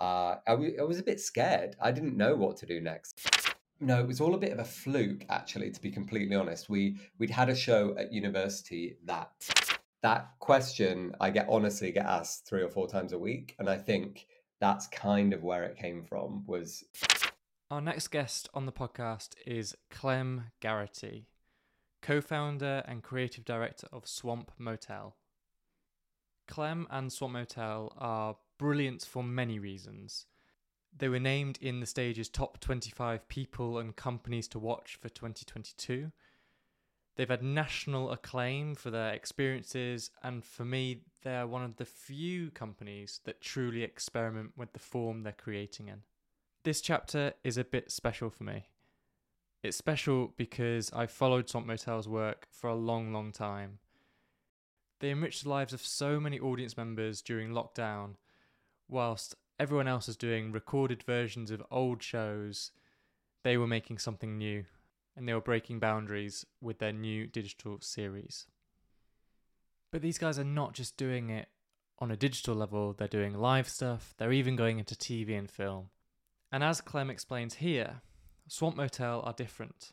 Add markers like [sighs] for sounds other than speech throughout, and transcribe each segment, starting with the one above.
um, uh, I, w- I was a bit scared. I didn't know what to do next. No, it was all a bit of a fluke, actually. To be completely honest, we we'd had a show at university that that question I get honestly get asked three or four times a week, and I think that's kind of where it came from. Was our next guest on the podcast is Clem Garritty, co-founder and creative director of Swamp Motel. Clem and Swamp Motel are brilliant for many reasons. They were named in the stage's top 25 people and companies to watch for 2022. They've had national acclaim for their experiences, and for me, they're one of the few companies that truly experiment with the form they're creating in. This chapter is a bit special for me. It's special because I've followed Swamp Motel's work for a long, long time. They enriched the lives of so many audience members during lockdown, whilst everyone else was doing recorded versions of old shows, they were making something new and they were breaking boundaries with their new digital series. But these guys are not just doing it on a digital level, they're doing live stuff, they're even going into TV and film. And as Clem explains here, Swamp Motel are different,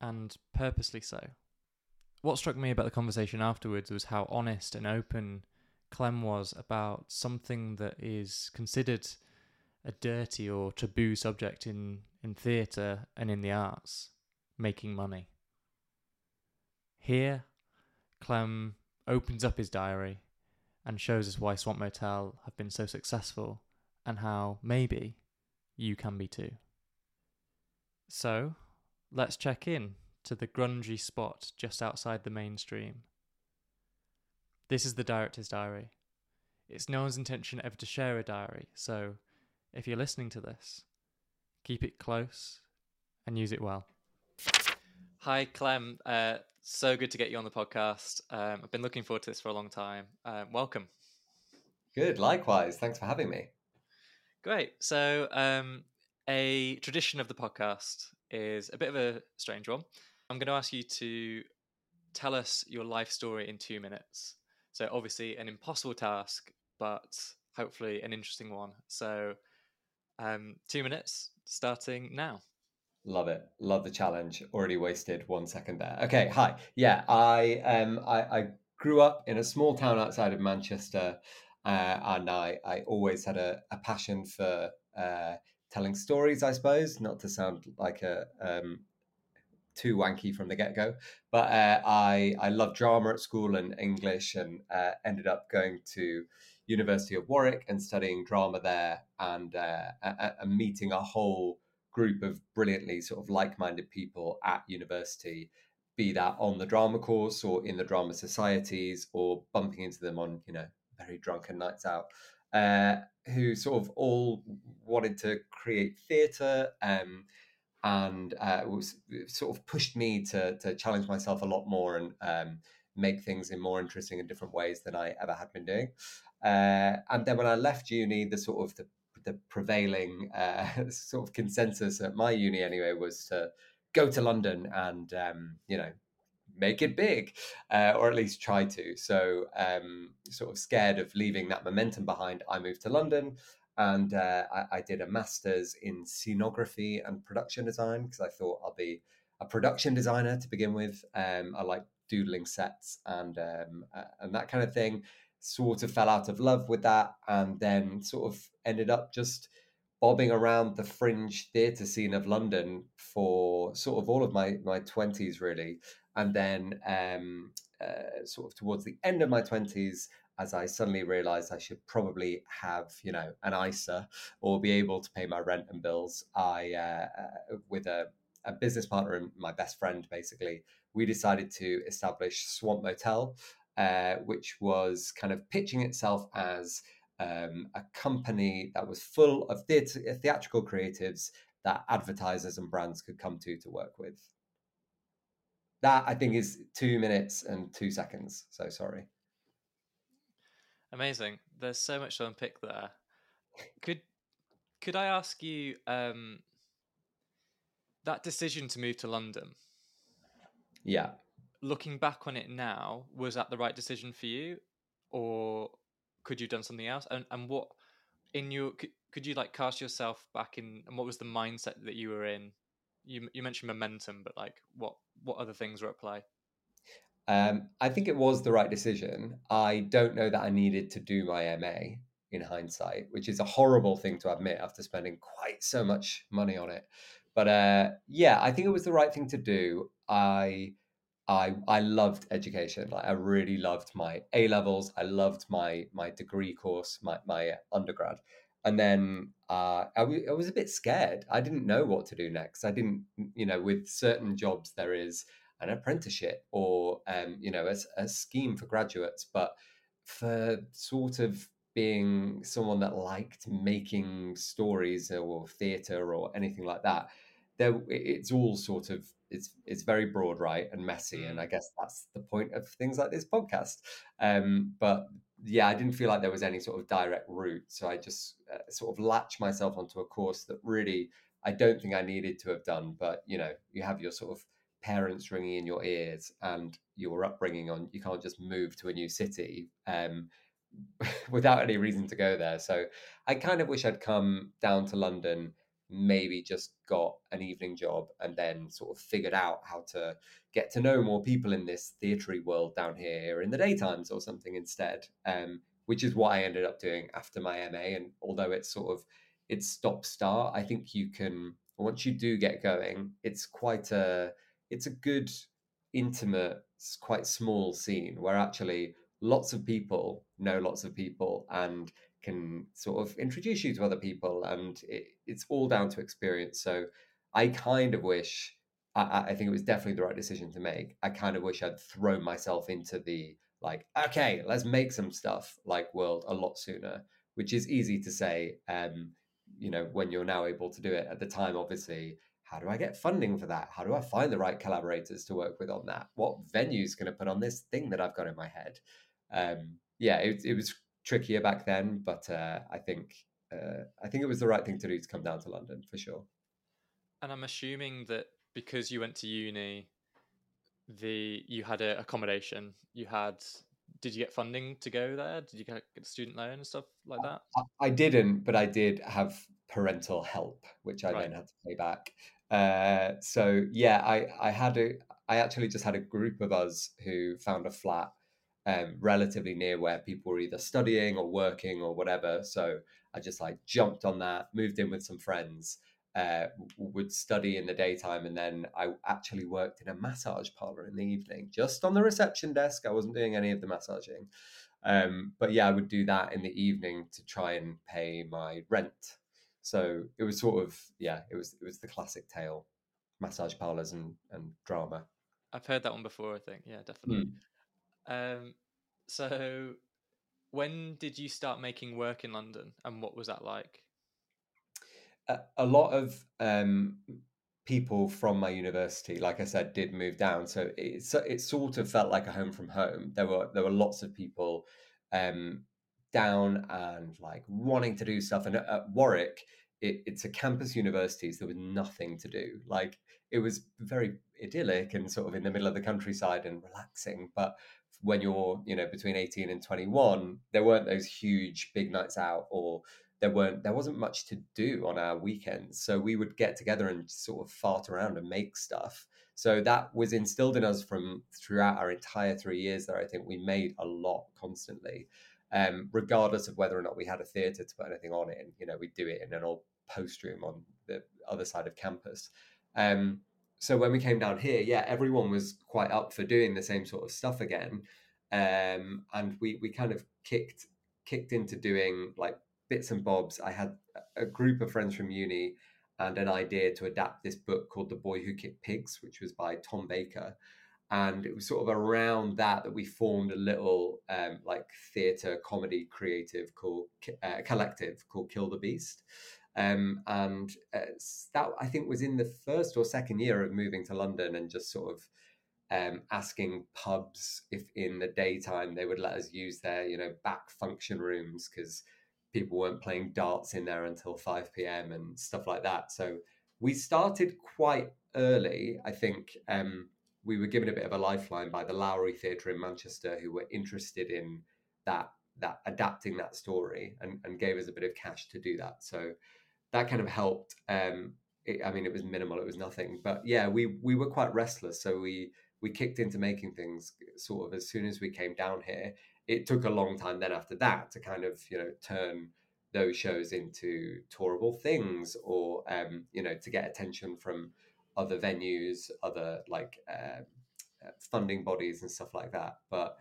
and purposely so. What struck me about the conversation afterwards was how honest and open Clem was about something that is considered a dirty or taboo subject in, in theatre and in the arts making money. Here, Clem opens up his diary and shows us why Swamp Motel have been so successful and how maybe you can be too. So, let's check in to the grungy spot just outside the mainstream. This is the director's diary. It's no one's intention ever to share a diary, so if you're listening to this, keep it close and use it well. Hi, Clem. Uh, so good to get you on the podcast. Um, I've been looking forward to this for a long time. Um, welcome. Good. Likewise. Thanks for having me. Great. So, um, a tradition of the podcast is a bit of a strange one. I'm going to ask you to tell us your life story in two minutes. So, obviously, an impossible task, but hopefully an interesting one. So, um, two minutes starting now. Love it. Love the challenge. Already wasted one second there. Okay. Hi. Yeah. I um I, I grew up in a small town outside of Manchester, uh, and I I always had a, a passion for uh, telling stories. I suppose not to sound like a um too wanky from the get go. But uh, I I loved drama at school and English, and uh, ended up going to University of Warwick and studying drama there, and uh, and meeting a whole group of brilliantly sort of like minded people at university. Be that on the drama course or in the drama societies, or bumping into them on you know very drunken nights out, uh, who sort of all wanted to create theatre. Um, and uh, was sort of pushed me to to challenge myself a lot more and um, make things in more interesting and different ways than I ever had been doing. Uh, and then when I left uni, the sort of the, the prevailing uh, [laughs] sort of consensus at my uni anyway was to go to London and um, you know make it big, uh, or at least try to. So, um, sort of scared of leaving that momentum behind, I moved to London and uh, I, I, did a master's in scenography and production design because I thought I'll be a production designer to begin with. Um, I like doodling sets and um, uh, and that kind of thing. Sort of fell out of love with that, and then sort of ended up just bobbing around the fringe theatre scene of London for sort of all of my my twenties really, and then um, uh, sort of towards the end of my twenties as I suddenly realized I should probably have, you know, an ISA or be able to pay my rent and bills. I, uh, uh, with a, a business partner and my best friend, basically, we decided to establish Swamp Motel, uh, which was kind of pitching itself as um, a company that was full of theatrical creatives that advertisers and brands could come to to work with. That I think is two minutes and two seconds. So sorry. Amazing. There's so much to unpick there. Could could I ask you um, that decision to move to London? Yeah. Looking back on it now, was that the right decision for you, or could you have done something else? And and what in your could could you like cast yourself back in and what was the mindset that you were in you you mentioned momentum but like what what other things were at play um, I think it was the right decision. I don't know that I needed to do my MA in hindsight, which is a horrible thing to admit after spending quite so much money on it. But uh, yeah, I think it was the right thing to do. I I I loved education. Like I really loved my A levels. I loved my my degree course, my my undergrad, and then uh, I, w- I was a bit scared. I didn't know what to do next. I didn't, you know, with certain jobs there is an apprenticeship or um, you know a, a scheme for graduates, but for sort of being someone that liked making stories or theatre or anything like that, there it's all sort of it's it's very broad, right, and messy, and I mm. guess that's the point of things like this podcast. Um, but yeah, I didn't feel like there was any sort of direct route, so I just uh, sort of latched myself onto a course that really I don't think I needed to have done. But you know, you have your sort of parents ringing in your ears and your upbringing on you can't just move to a new city um, [laughs] without any reason to go there. So I kind of wish I'd come down to London, maybe just got an evening job and then sort of figured out how to get to know more people in this theatery world down here in the daytimes or something instead. Um, which is what I ended up doing after my MA. And although it's sort of it's stop start, I think you can once you do get going, it's quite a it's a good intimate, quite small scene where actually lots of people know lots of people and can sort of introduce you to other people and it, it's all down to experience. So i kind of wish I, I think it was definitely the right decision to make. I kind of wish i'd thrown myself into the like okay let's make some stuff like world a lot sooner which is easy to say um you know when you're now able to do it. At the time obviously how do I get funding for that? How do I find the right collaborators to work with on that? What venue's going to put on this thing that I've got in my head? um, yeah, it, it was trickier back then, but uh, I think uh, I think it was the right thing to do to come down to London for sure. And I'm assuming that because you went to uni, the you had a accommodation, you had. Did you get funding to go there? Did you get a student loan and stuff like that? I, I didn't, but I did have parental help, which I right. then had to pay back. Uh, so yeah, I I had a I actually just had a group of us who found a flat um, relatively near where people were either studying or working or whatever. So I just like jumped on that, moved in with some friends, uh, would study in the daytime, and then I actually worked in a massage parlor in the evening, just on the reception desk. I wasn't doing any of the massaging. Um, but yeah, I would do that in the evening to try and pay my rent. So it was sort of yeah, it was it was the classic tale, massage parlors and and drama. I've heard that one before. I think yeah, definitely. Mm. Um, so, when did you start making work in London, and what was that like? A, a lot of um, people from my university, like I said, did move down, so it it sort of felt like a home from home. There were there were lots of people um, down and like wanting to do stuff, and at, Warwick. It, it's a campus university, so there was nothing to do. Like it was very idyllic and sort of in the middle of the countryside and relaxing. But when you're you know between 18 and 21 there weren't those huge big nights out or there weren't there wasn't much to do on our weekends so we would get together and sort of fart around and make stuff so that was instilled in us from throughout our entire three years there i think we made a lot constantly um, regardless of whether or not we had a theatre to put anything on in you know we'd do it in an old post room on the other side of campus um, so when we came down here, yeah, everyone was quite up for doing the same sort of stuff again, um, and we we kind of kicked kicked into doing like bits and bobs. I had a group of friends from uni and an idea to adapt this book called The Boy Who Kicked Pigs, which was by Tom Baker. And it was sort of around that that we formed a little um, like theatre comedy creative called uh, collective called Kill the Beast. Um, and uh, that I think was in the first or second year of moving to London and just sort of um, asking pubs if in the daytime they would let us use their you know back function rooms because people weren't playing darts in there until 5 p.m. and stuff like that. So we started quite early. I think um, we were given a bit of a lifeline by the Lowry Theatre in Manchester, who were interested in that that adapting that story and, and gave us a bit of cash to do that. So that kind of helped. Um, it, I mean, it was minimal; it was nothing, but yeah, we we were quite restless, so we we kicked into making things sort of as soon as we came down here. It took a long time then after that to kind of you know turn those shows into tourable things or um, you know to get attention from other venues other like uh, funding bodies and stuff like that but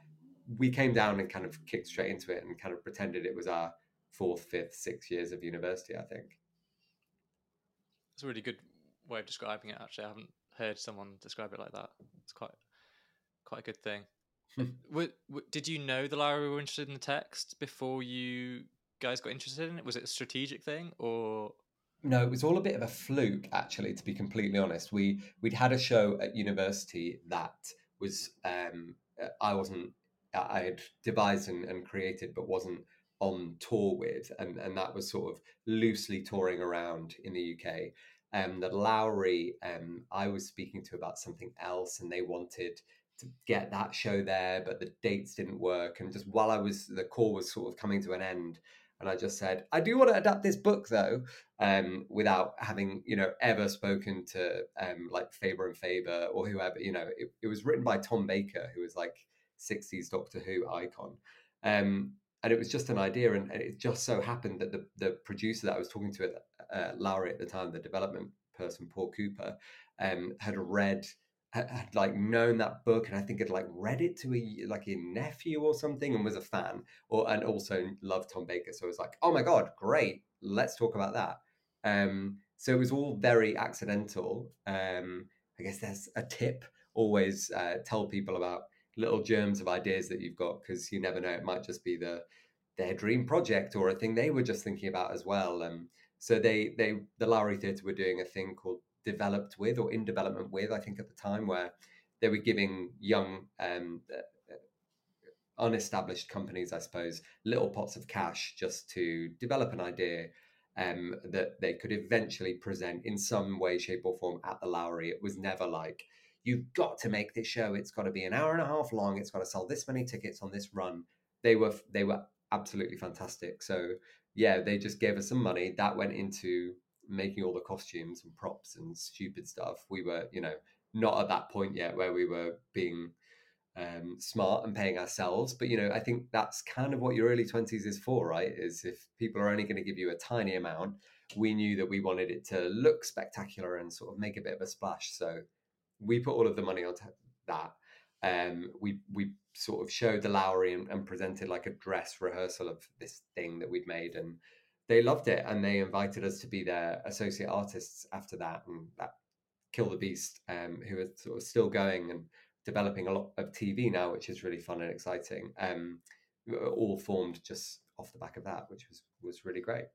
we came down and kind of kicked straight into it and kind of pretended it was our fourth fifth sixth years of university i think it's a really good way of describing it actually i haven't heard someone describe it like that it's quite quite a good thing [laughs] did you know the Lowry were interested in the text before you guys got interested in it? Was it a strategic thing or? No, it was all a bit of a fluke, actually. To be completely honest, we we'd had a show at university that was um, uh, I wasn't I had devised and, and created, but wasn't on tour with, and and that was sort of loosely touring around in the UK. Um, that Lowry, um, I was speaking to about something else, and they wanted to get that show there, but the dates didn't work. And just while I was, the call was sort of coming to an end, and I just said, I do want to adapt this book though, um, without having, you know, ever spoken to um, like Faber and Faber or whoever, you know, it, it, was written by Tom Baker, who was like 60s Doctor Who icon. Um, and it was just an idea. And it just so happened that the, the producer that I was talking to at uh, Lowry at the time, the development person, Paul Cooper, um, had read had, like known that book and I think had like read it to a like a nephew or something and was a fan or and also loved Tom Baker. So I was like, oh my god, great, let's talk about that. Um, so it was all very accidental. Um, I guess there's a tip: always uh, tell people about little germs of ideas that you've got because you never know; it might just be the their dream project or a thing they were just thinking about as well. Um, so they they the Lowry Theatre were doing a thing called developed with or in development with, I think at the time, where they were giving young, um, uh, uh, unestablished companies, I suppose, little pots of cash just to develop an idea um, that they could eventually present in some way, shape, or form at the Lowry. It was never like, you've got to make this show. It's got to be an hour and a half long. It's got to sell this many tickets on this run. They were they were absolutely fantastic. So yeah, they just gave us some money that went into making all the costumes and props and stupid stuff. We were, you know, not at that point yet where we were being um, smart and paying ourselves. But you know, I think that's kind of what your early twenties is for, right? Is if people are only going to give you a tiny amount, we knew that we wanted it to look spectacular and sort of make a bit of a splash. So we put all of the money on that. Um, we we sort of showed the Lowry and, and presented like a dress rehearsal of this thing that we'd made and they loved it and they invited us to be their associate artists after that and that kill the beast um, who are sort of still going and developing a lot of tv now which is really fun and exciting um, all formed just off the back of that which was was really great.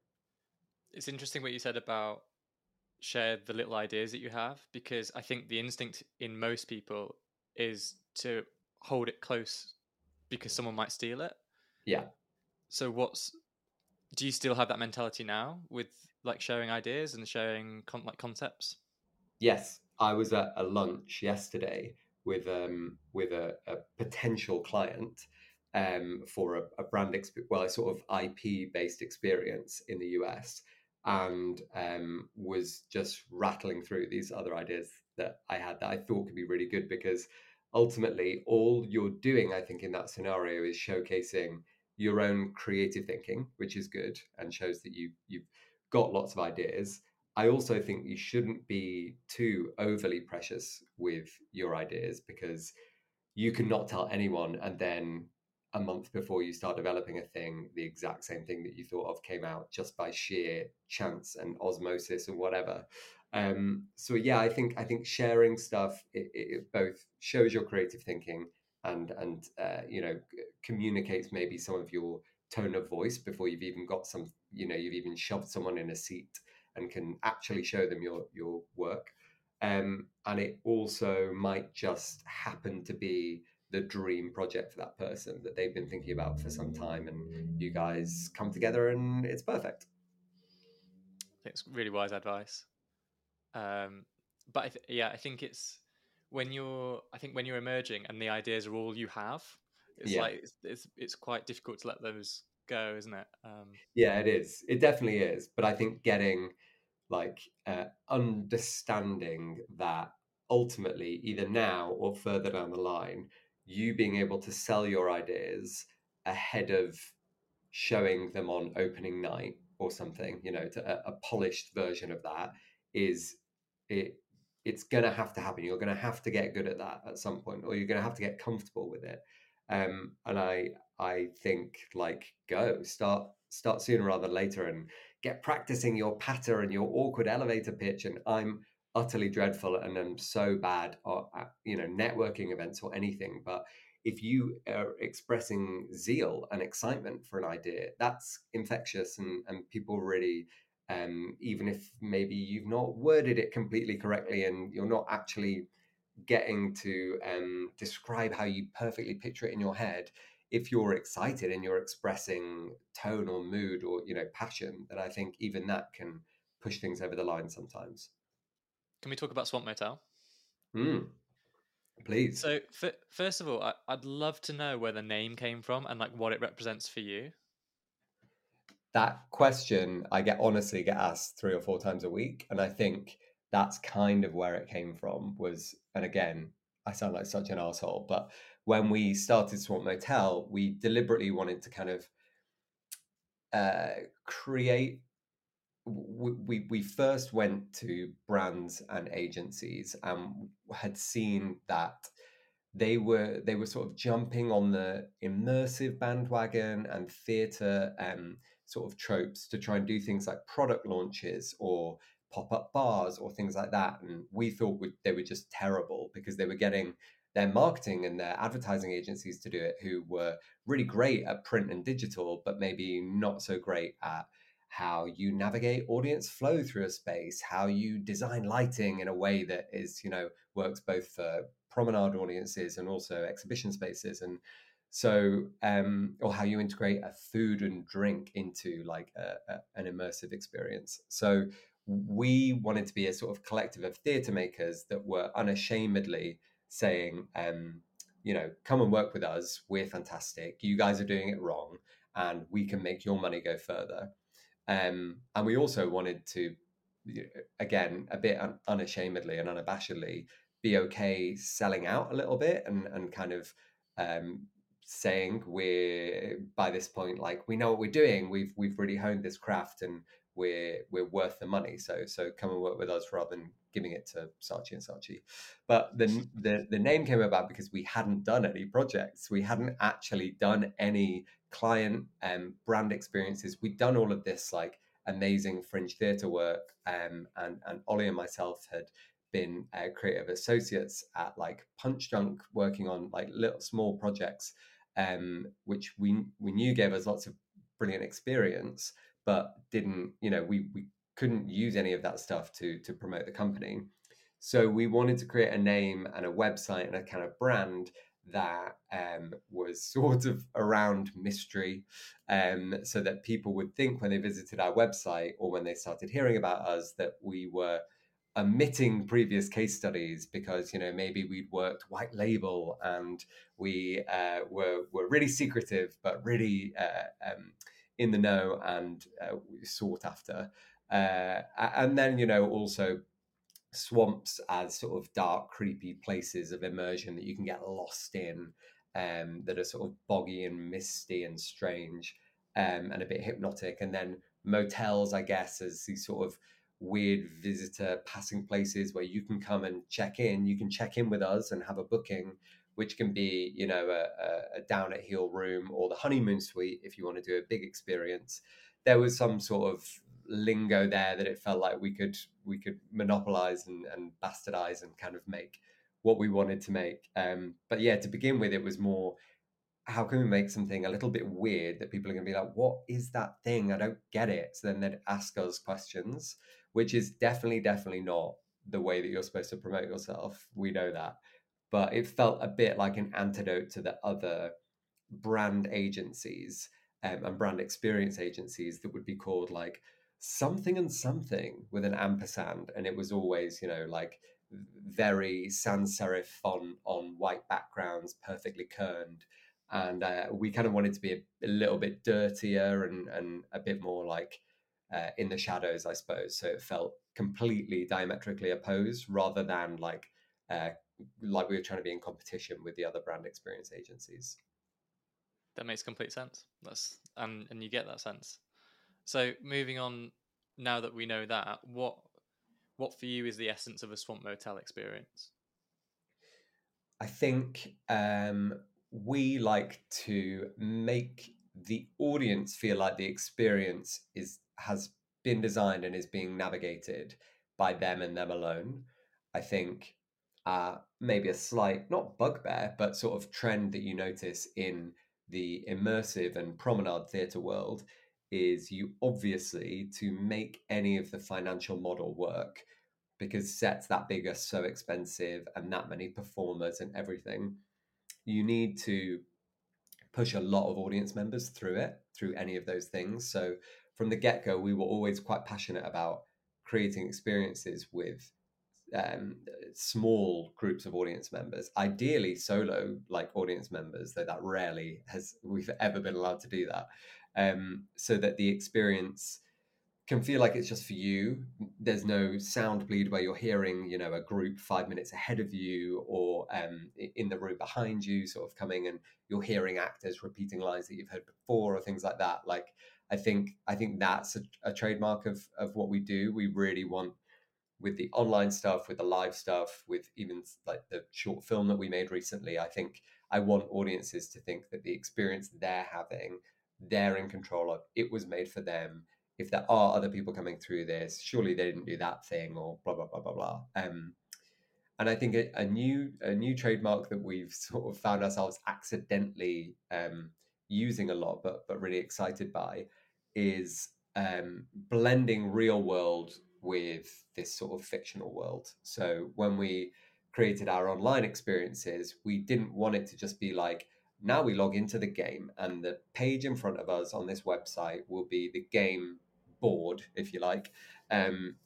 It's interesting what you said about share the little ideas that you have because i think the instinct in most people is to hold it close because someone might steal it. Yeah. So what's do you still have that mentality now with like sharing ideas and sharing con- like concepts? Yes, I was at a lunch yesterday with um with a, a potential client um for a, a brand exp- well a sort of IP based experience in the US and um was just rattling through these other ideas that I had that I thought could be really good because ultimately all you're doing I think in that scenario is showcasing your own creative thinking, which is good and shows that you you've got lots of ideas. I also think you shouldn't be too overly precious with your ideas because you cannot tell anyone and then a month before you start developing a thing, the exact same thing that you thought of came out just by sheer chance and osmosis and whatever. Um, so yeah, I think I think sharing stuff it, it both shows your creative thinking and and uh, you know communicates maybe some of your tone of voice before you've even got some you know you've even shoved someone in a seat and can actually show them your your work. Um, and it also might just happen to be the dream project for that person that they've been thinking about for some time and you guys come together and it's perfect. It's really wise advice. Um, but I th- yeah i think it's when you're i think when you're emerging and the ideas are all you have it's Yeah. like it's, it's it's quite difficult to let those go, isn't it? Um, Yeah, it is. It definitely is. But I think getting like uh, understanding that ultimately, either now or further down the line, you being able to sell your ideas ahead of showing them on opening night or something, you know, to a, a polished version of that is it. It's gonna have to happen. You're gonna have to get good at that at some point, or you're gonna have to get comfortable with it. Um, and I, I think like go start start sooner rather than later and get practicing your patter and your awkward elevator pitch. And I'm utterly dreadful and I'm so bad at you know networking events or anything. But if you are expressing zeal and excitement for an idea, that's infectious and, and people really um, even if maybe you've not worded it completely correctly and you're not actually getting to um, describe how you perfectly picture it in your head if you're excited and you're expressing tone or mood or you know passion then i think even that can push things over the line sometimes. Can we talk about swamp motel mm, please. So f- first of all I- i'd love to know where the name came from and like what it represents for you that question I get honestly get asked three or four times a week, and I think that's kind of where it came from. Was and again, I sound like such an asshole, but when we started Swamp Motel, we deliberately wanted to kind of uh, create. We, we we first went to brands and agencies and had seen that they were they were sort of jumping on the immersive bandwagon and theatre um, sort of tropes to try and do things like product launches or pop up bars or things like that. And we thought they were just terrible because they were getting their marketing and their advertising agencies to do it who were really great at print and digital, but maybe not so great at how you navigate audience flow through a space, how you design lighting in a way that is, you know, works both for promenade audiences and also exhibition spaces. And so, um, or how you integrate a food and drink into like a, a, an immersive experience. So, we wanted to be a sort of collective of theatre makers that were unashamedly saying, um, you know, come and work with us. We're fantastic. You guys are doing it wrong, and we can make your money go further. Um, and we also wanted to, again, a bit un- unashamedly and unabashedly, be okay selling out a little bit and and kind of um, saying we're by this point like we know what we're doing. We've we've really honed this craft and we're we're worth the money. So so come and work with us rather than giving it to Saatchi and Saatchi. But the the the name came about because we hadn't done any projects. We hadn't actually done any client and um, brand experiences. We'd done all of this like amazing fringe theatre work um, and and Ollie and myself had been uh, creative associates at like Punchdrunk working on like little small projects um, which we we knew gave us lots of brilliant experience, but didn't you know we we couldn't use any of that stuff to to promote the company. So we wanted to create a name and a website and a kind of brand that um, was [laughs] sort of around mystery, um, so that people would think when they visited our website or when they started hearing about us that we were omitting previous case studies because you know maybe we'd worked white label and we uh, were were really secretive but really uh, um, in the know and uh, sought after. Uh, and then you know also swamps as sort of dark creepy places of immersion that you can get lost in um, that are sort of boggy and misty and strange um, and a bit hypnotic. And then motels i guess as these sort of weird visitor passing places where you can come and check in. You can check in with us and have a booking, which can be, you know, a, a down at heel room or the honeymoon suite if you want to do a big experience. There was some sort of lingo there that it felt like we could we could monopolize and, and bastardize and kind of make what we wanted to make. Um, but yeah, to begin with, it was more how can we make something a little bit weird that people are going to be like, what is that thing? I don't get it. So then they'd ask us questions which is definitely, definitely not the way that you're supposed to promote yourself. We know that. But it felt a bit like an antidote to the other brand agencies um, and brand experience agencies that would be called like something and something with an ampersand. And it was always, you know, like very sans serif font on white backgrounds, perfectly kerned. and uh, we kind of wanted to be a, a, little bit dirtier and and a bit more like uh, in the shadows, I suppose. So it felt completely diametrically opposed, rather than like uh, like we were trying to be in competition with the other brand experience agencies. That makes complete sense. That's and and you get that sense. So moving on, now that we know that, what what for you is the essence of a swamp motel experience? I think um, we like to make the audience feel like the experience is has been designed and is being navigated by them and them alone. I think uh, maybe a slight, not bugbear, but sort of trend that you notice in the immersive and promenade theatre world is you obviously, to make any of the financial model work, because sets that big are so expensive and that many performers and everything, you need to push a lot of audience members through it, through any of those things. So from the get go, we were always quite passionate about creating experiences with um, small groups of audience members, ideally solo like audience members, though that rarely has we've ever been allowed to do that, um, so that the experience can feel like it's just for you. There's no sound bleed where you're hearing, you know, a group five minutes ahead of you or um, in the room behind you, sort of coming and you're hearing actors repeating lines that you've heard before or things like that. Like, I think I think that's a, a trademark of of what we do. We really want with the online stuff, with the live stuff, with even like the short film that we made recently, I think I want audiences to think that the experience they're having, they're in control of. It was made for them. If there are other people coming through this, surely they didn't do that thing or blah blah blah blah blah. Um, and I think a, a, new a new trademark that we've sort of found ourselves accidentally um, using a lot, but but really excited by, is um, blending real world with this sort of fictional world. So when we created our online experiences, we didn't want it to just be like, now we log into the game and the page in front of us on this website will be the game board, if you like. Um,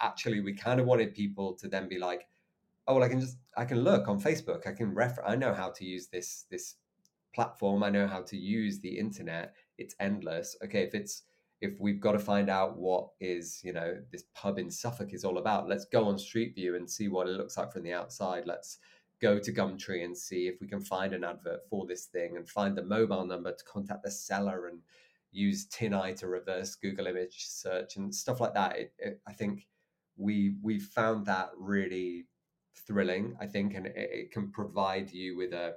actually, we kind of wanted people to then be like, oh, well, I can just, I can look on Facebook. I can refer, I know how to use this, this platform. I know how to use the internet. It's endless. Okay. If it's, if we've got to find out what is you know this pub in Suffolk is all about, let's go on Street View and see what it looks like from the outside. Let's go to Gumtree and see if we can find an advert for this thing and find the mobile number to contact the seller and use TinEye to reverse Google image search and stuff like that. It, it, I think we we found that really thrilling. I think, and it, it can provide you with a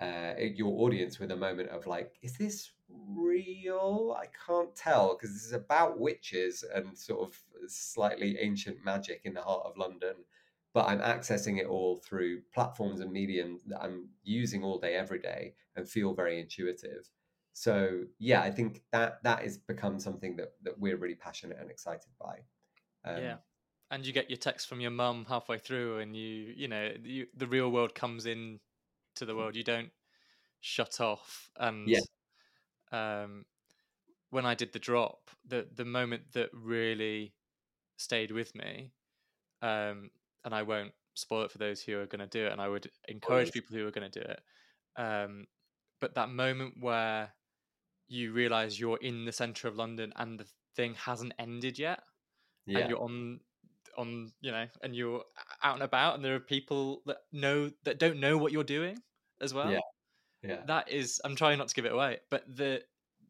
uh, your audience with a moment of like, is this real? I can't tell because this is about witches and sort of slightly ancient magic in the heart of London. But I'm accessing it all through platforms and mediums that I'm using all day, every day, and feel very intuitive. So yeah, I think that that has become something that that we're really passionate and excited by. Um, yeah, and you get your text from your mum halfway through, and you you know you, the real world comes in to the world. You don't shut off and yeah um, when I did the drop, the the moment that really stayed with me, um, and I won't spoil it for those who are going to do it, and I would encourage people who are going to do it. Um, but that moment where you realize you're in the center of London and the thing hasn't ended yet, yeah. and you're on on you know, and you're out and about, and there are people that know that don't know what you're doing as well. Yeah. Yeah that is i'm trying not to give it away but the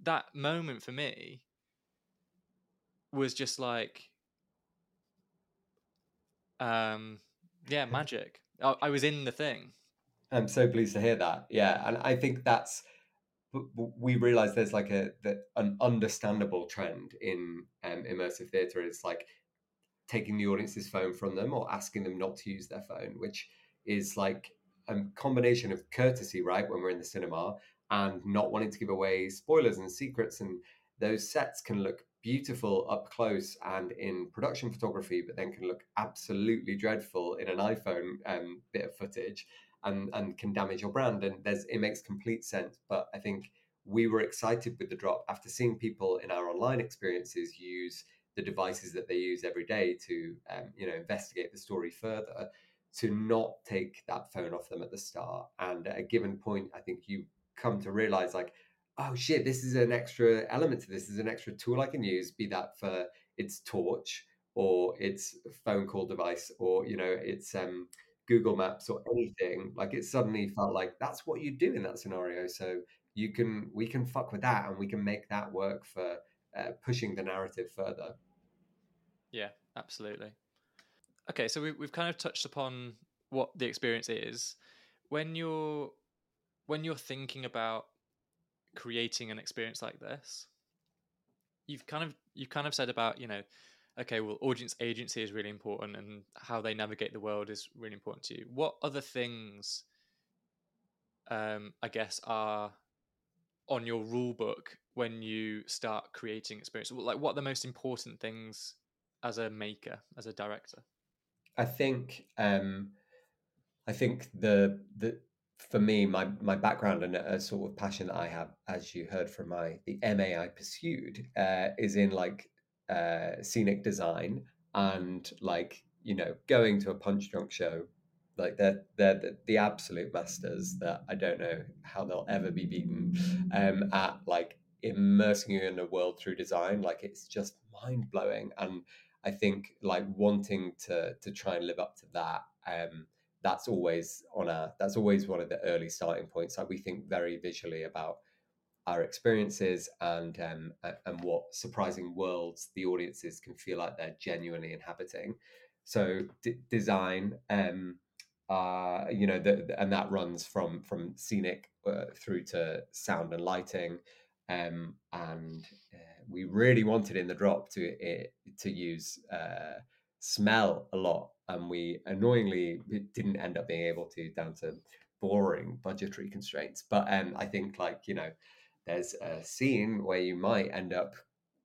that moment for me was just like um yeah magic. I, I, was in the thing. I'm so pleased to hear that. Yeah and i think that's we realize there's like a that an understandable trend in um, immersive theater is like taking the audience's phone from them or asking them not to use their phone which is like a combination of courtesy, right, when we're in the cinema, and not wanting to give away spoilers and secrets. And those sets can look beautiful up close and in production photography, but then can look absolutely dreadful in an iPhone um, bit of footage and, and can damage your brand. And there's it makes complete sense. But I think we were excited with the drop after seeing people in our online experiences use the devices that they use every day to um, you know investigate the story further to not take that phone off them at the start. And at a given point, I think you come to realize like oh shit this is an extra element to this, this is an extra tool i can use be that for its torch or its phone call device or you know its um, google maps or anything. Like it suddenly felt like that's what you do in that scenario. So you can we can fuck with that and we can make that work for uh, pushing the narrative further. Yeah absolutely okay so we, we've kind of touched upon what the experience is. When you're when you're thinking about creating an experience like this you've kind of you've kind of said about you know okay well audience agency is really important and how they navigate the world is really important to you. What other things um i guess are on your rule book when you start creating experience like what are the most important things as a maker as a director i think um i think the the for me, my my background and a sort of passion that I have, as you heard from my the MA I pursued, uh, is in like uh, scenic design and like you know going to a Punchdrunk show. Like they're they're the, the absolute masters that I don't know how they'll ever be beaten um, at like immersing you in a world through design. Like it's just mind blowing, and I think like wanting to to try and live up to that. Um, that's always on a that's always one of the early starting points. Like we think very visually about our experiences and um, and what surprising worlds the audiences can feel like they're genuinely inhabiting. So d- design, um, uh, you know, the, and that runs from from scenic uh, through to sound and lighting, um, and uh, we really wanted in the drop to to use uh, smell a lot and we annoyingly didn't end up being able to down to boring budgetary constraints. But um, i think like you know there's a scene where you might end up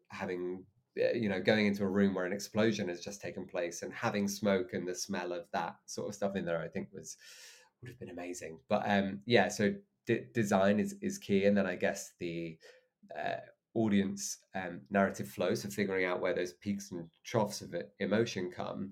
having eh, you know going into a room where an explosion has just taken place and having smoke and the smell of that sort of stuff in there i think was would have been amazing. But um yeah so d- design is is key and then i guess the uh, audience um, narrative flow so figuring out where those peaks and troughs of emotion come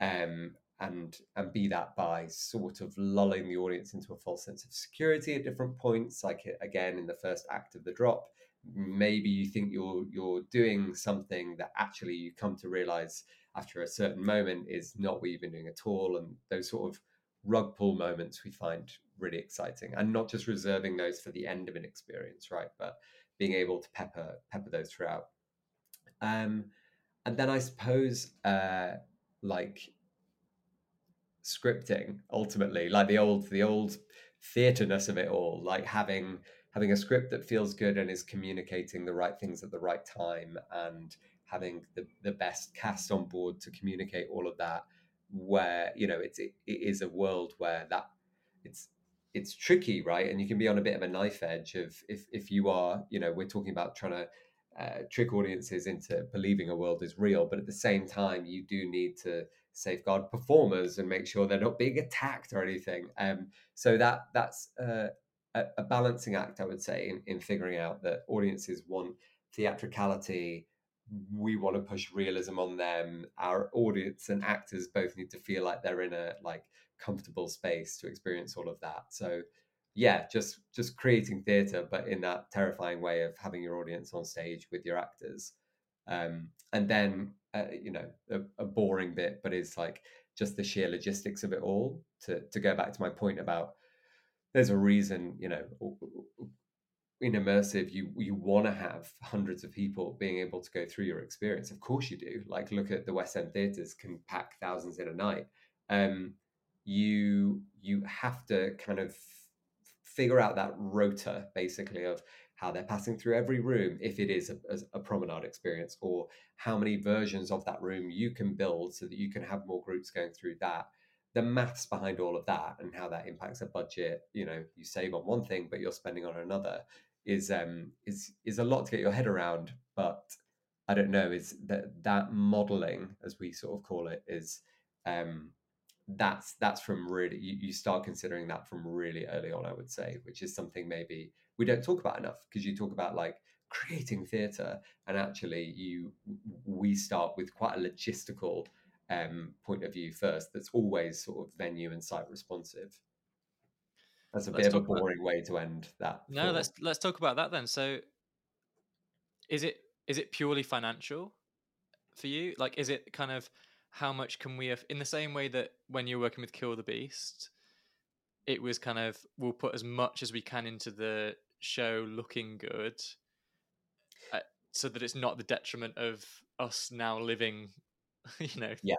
um, and and be that by sort of lulling the audience into a false sense of security at different points like again in the first act of the drop maybe you think you're you're doing something that actually you come to realize after a certain moment is not what you've been doing at all and those sort of rug pull moments we find really exciting and not just reserving those for the end of an experience right but being able to pepper pepper those throughout. Um and then i suppose uh like scripting ultimately like the old the old theaterness of it all like having having a script that feels good and is communicating the right things at the right time and having the, the best cast on board to communicate all of that where you know it's it, it is a world where that it's it's tricky right and you can be on a bit of a knife edge of if if you are you know we're talking about trying to uh, trick audiences into believing a world is real but at the same time you do need to safeguard performers and make sure they're not being attacked or anything. Um, so that that's uh, a, a, balancing act, I would say, in, in figuring out that audiences want theatricality. We want to push realism on them. Our audience and actors both need to feel like they're in a like comfortable space to experience all of that. So yeah, just just creating theatre, but in that terrifying way of having your audience on stage with your actors. Um, and then uh, you know a, a, boring bit, but it's like just the sheer logistics of it all. To to go back to my point about there's a reason you know in immersive you you want to have hundreds of people being able to go through your experience. Of course you do. Like look at the West End theaters can pack thousands in a night. Um, you you have to kind of figure out that rota basically of how they're passing through every room if it is a, a, promenade experience or how many versions of that room you can build so that you can have more groups going through that. The maths behind all of that and how that impacts a budget you know you save on one thing but you're spending on another is um is is a lot to get your head around but i don't know is that that modeling as we sort of call it is um that's that's from really you, you start considering that from really early on i would say which is something maybe we don't talk about enough because you talk about like [laughs] creating theatre and actually you we start with quite a logistical um, point of view first that's always sort of venue and site responsive That's a Let's bit of a about- boring way to end that. No, thought. let's let's talk about that then. So, is it is it purely financial for you? Like, is it kind of how much can we have in the same way that when you're working with Kill the Beast, it was kind of we'll put as much as we can into the show looking good, uh, so that it's not the detriment of us now living. [laughs] You know, yeah.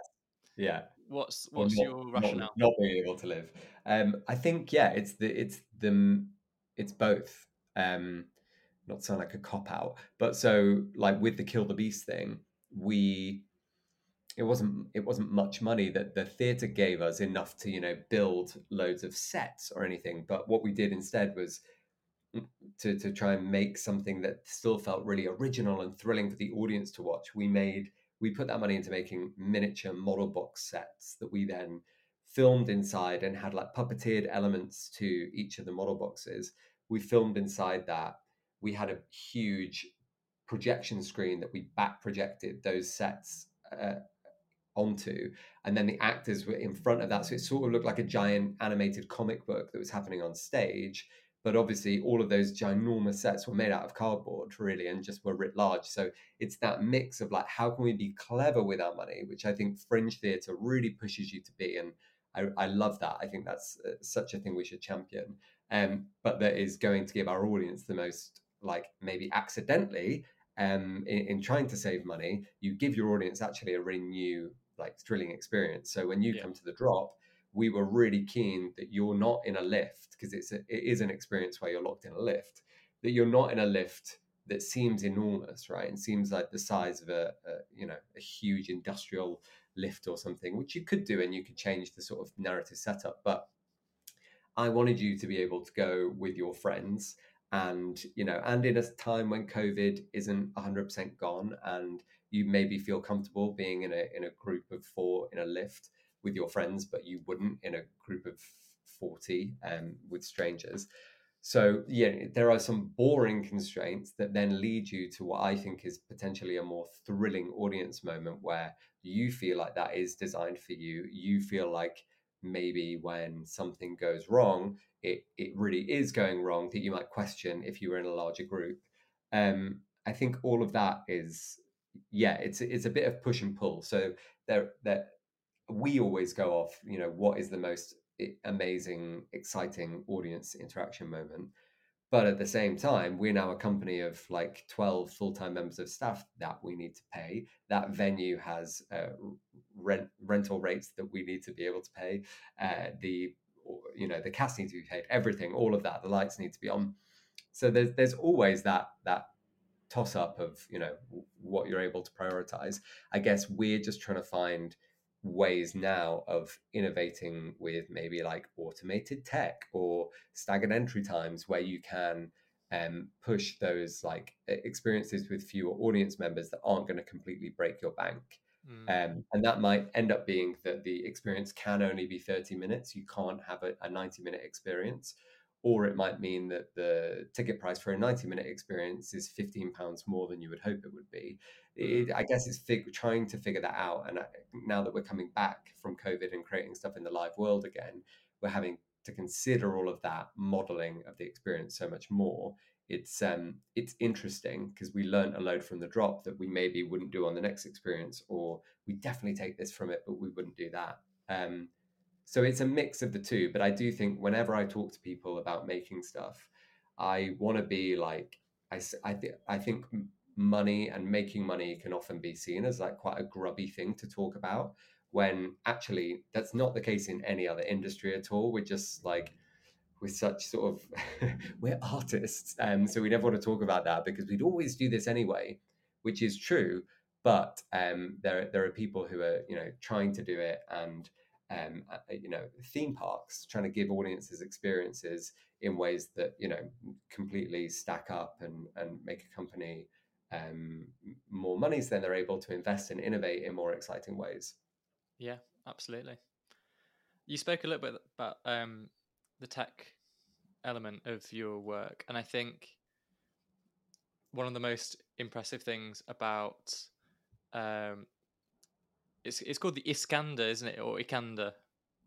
Yeah. What's what's not- your rationale? Not, being able to live. Um, I think yeah, it's the it's the it's both. Um, not sound like a cop out, but so like with the kill the beast thing, we it wasn't it wasn't much money that the theatre gave us enough to you know build loads of sets or anything. But what we did instead was mm, to to try and make something that still felt really original and thrilling for the audience to watch. We made we put that money into making miniature model box sets that we then filmed inside and had like puppeteered elements to each of the model boxes. We filmed inside that. We had a huge projection screen that we back projected those sets uh, onto, and then the actors were in front of that. So it sort of looked like a giant animated comic book that was happening on stage. But obviously, all of those ginormous sets were made out of cardboard, really, and just were writ large. So it's that mix of like, how can we be clever with our money, which I think fringe theatre really pushes you to be. And I, I love that. I think that's uh, such a thing we should champion. Um, but that is going to give our audience the most, like maybe accidentally, um, in, in trying to save money, you give your audience actually a really new, like thrilling experience. So when you Yeah. come to the drop, we were really keen that you're not in a lift because it's a, it is an experience where you're locked in a lift. That you're not in a lift that seems enormous, right, and seems like the size of a, a you know a huge industrial lift or something, which you could do and you could change the sort of narrative setup. But I wanted you to be able to go with your friends and you know and in a time when covid isn't 100% gone and you maybe feel comfortable being in a in a group of four in a lift with your friends but you wouldn't in a group of 40 um, with strangers. So yeah there are some boring constraints that then lead you to what i think is potentially a more thrilling audience moment where you feel like that is designed for you. You feel like maybe when something goes wrong it, it really is going wrong that you might question if you were in a larger group. Um, i think all of that is yeah it's it's a bit of push and pull. So there there we always go off you know what is the most amazing exciting audience interaction moment. But at the same time we're now a company of like 12 full-time members of staff that we need to pay. That venue has uh, rent rental rates that we need to be able to pay uh, the you know the cast needs to be paid everything all of that the lights need to be on. So there's there's always that that toss up of you know what you're able to prioritize i guess we're just trying to find ways now of innovating with maybe like automated tech or staggered entry times where you can um, push those like experiences with fewer audience members that aren't going to completely break your bank Mm. um, and that might end up being that the experience can only be 30 minutes. You can't have a, a 90 minute experience. Or it might mean that the ticket price for a 90 minute experience is 15 pounds more than you would hope it would be. It, I guess it's fig- trying to figure that out. And I, now that we're coming back from COVID and creating stuff in the live world again, we're having to consider all of that modeling of the experience so much more it's um it's interesting because we learned a load from the drop that we maybe wouldn't do on the next experience or we definitely take this from it but we wouldn't do that um so it's a mix of the two but i do think whenever i talk to people about making stuff i want to be like i I, th- I think money and making money can often be seen as like quite a grubby thing to talk about when actually that's not the case in any other industry at all. We're just like we're such sort of [laughs] we're artists um so we never want to talk about that because we'd always do this anyway which is true but um there there are people who are you know trying to do it and um uh, you know theme parks trying to give audiences experiences in ways that you know completely stack up and and make a company um more money so then they're able to invest and innovate in more exciting ways Yeah, absolutely. You spoke a little bit about um, the tech element of your work, and I think one of the most impressive things about um, it's it's called the Iskander, isn't it, or Ikander?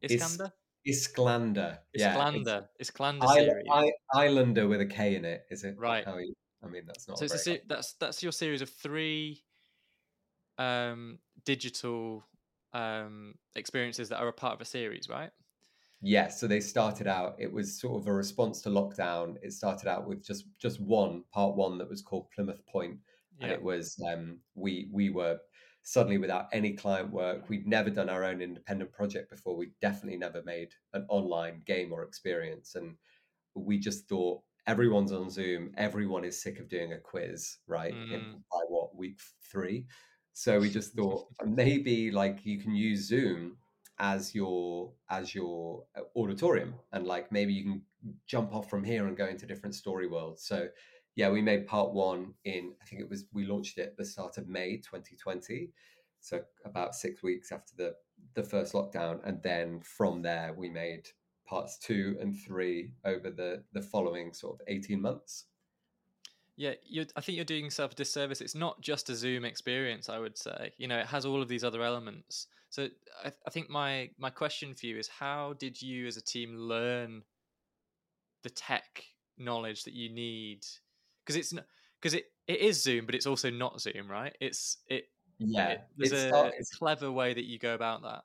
Is- Iskander. Isklander. Yeah, Isklander. Isklander series. I, Islander with a K in it. Is it Right. You, I mean, that's not. so it's a se- that's that's your series of three um digital um experiences that are a part of a series, right? Yeah, so they started out. It was sort of a response to lockdown. It started out with just just one part one that was called Plymouth Point, and Yeah. it was um, we we were suddenly without any client work. We'd never done our own independent project before. We'd definitely never made an online game or experience, and we just thought everyone's on Zoom. Everyone is sick of doing a quiz, right? In, Mm. by what week three? So we just thought [laughs] maybe like you can use Zoom as your as your uh, auditorium and like maybe you can jump off from here and go into different story worlds so yeah we made part one in i think it was we launched it at the start of may 2020 so about six weeks after the the first lockdown and then from there we made parts two and three over the the following sort of 18 months Yeah, I think you're doing yourself a disservice. It's not just a Zoom experience. I would say, you know, it has all of these other elements. So I, I think my my question for you is, how did you as a team learn the tech knowledge that you need? Because it's because it, it is Zoom, but it's also not Zoom, right? It's it. yeah it- there's it a it's clever way that you go about that.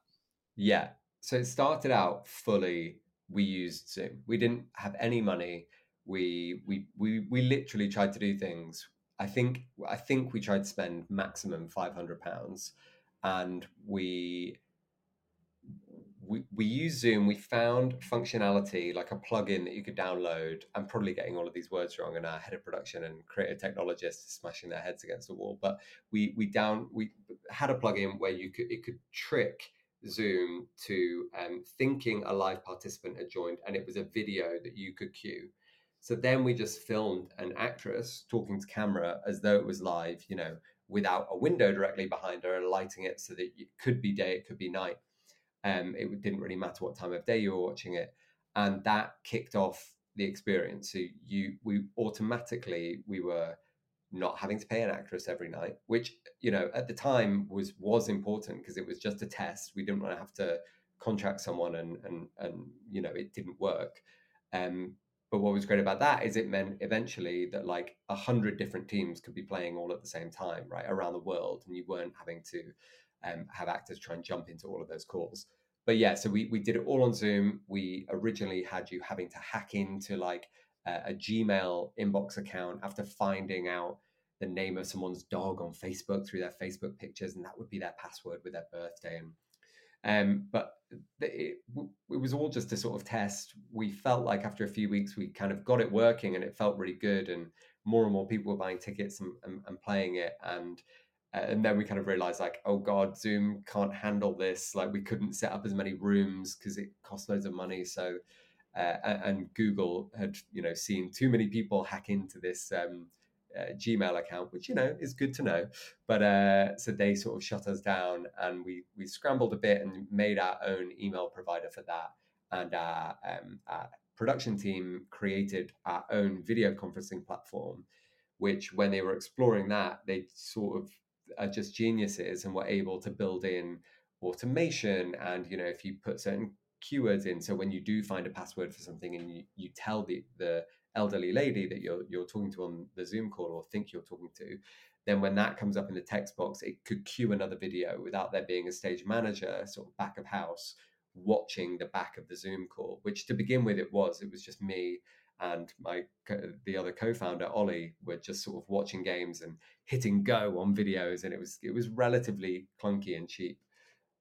Yeah. So it started out fully we used Zoom. We didn't have any money. We we we we literally tried to do things. I think I think we tried to spend maximum five hundred pounds, and we we we used Zoom. We found functionality like a plugin that you could download. I'm probably getting all of these words wrong, and our head of production and creative technologists are smashing their heads against the wall. But we we down we had a plugin where you could it could trick Zoom to um, thinking a live participant had joined, and it was a video that you could cue. So then we just filmed an actress talking to camera as though it was live, you know, without a window directly behind her and lighting it so that it could be day, it could be night. Um, it didn't really matter what time of day you were watching it, and that kicked off the experience. So you, we automatically we were not having to pay an actress every night, which you know at the time was was important because it was just a test. We didn't want to have to contract someone and and and you know it didn't work. Um, but what was great about that is it meant eventually that like a hundred different teams could be playing all at the same time, right, around the world, and you weren't having to um, have actors try and jump into all of those calls. But yeah, so we we did it all on Zoom. We originally had you having to hack into like a, a Gmail inbox account after finding out the name of someone's dog on Facebook through their Facebook pictures, and that would be their password with their birthday. And um, but it, it was all just a sort of test. We felt like after a few weeks, we kind of got it working, and it felt really good. And more and more people were buying tickets and, and, and playing it. And and then we kind of realized like, oh god, Zoom can't handle this. Like we couldn't set up as many rooms because it cost loads of money. So. Uh, and- and Google had, you know, seen too many people hack into this um, uh, Gmail account, which you know is good to know. But uh, so they sort of shut us down, and we we scrambled a bit and made our own email provider for that. And our, um, our production team created our own video conferencing platform, which when they were exploring that, they sort of are just geniuses and were able to build in automation and you know if you put certain keywords in so when you do find a password for something and you, you tell the the elderly lady that you're you're talking to on the Zoom call or think you're talking to, then when that comes up in the text box, it could cue another video without there being a stage manager, sort of back of house, watching the back of the Zoom call. Which to begin with, it was it was just me and my the other co-founder Ollie were just sort of watching games and hitting go on videos, and it was it was relatively clunky and cheap,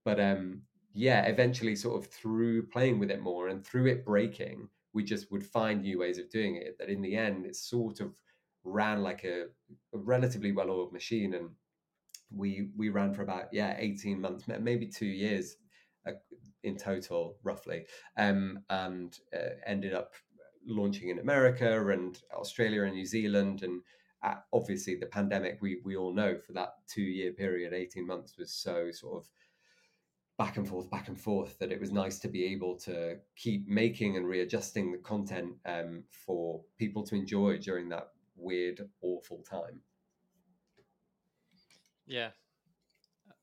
but um yeah, eventually sort of through playing with it more and through it breaking we just would find new ways of doing it that in the end it sort of ran like a, a relatively well-oiled machine and we we ran for about yeah 18 months maybe two years uh, in total roughly um, and uh, ended up launching in america and australia and new zealand and uh, obviously the pandemic we we all know for that two year period 18 months was so sort of back and forth, back and forth, that it was nice to be able to keep making and readjusting the content um, for people to enjoy during that weird, awful time. Yeah,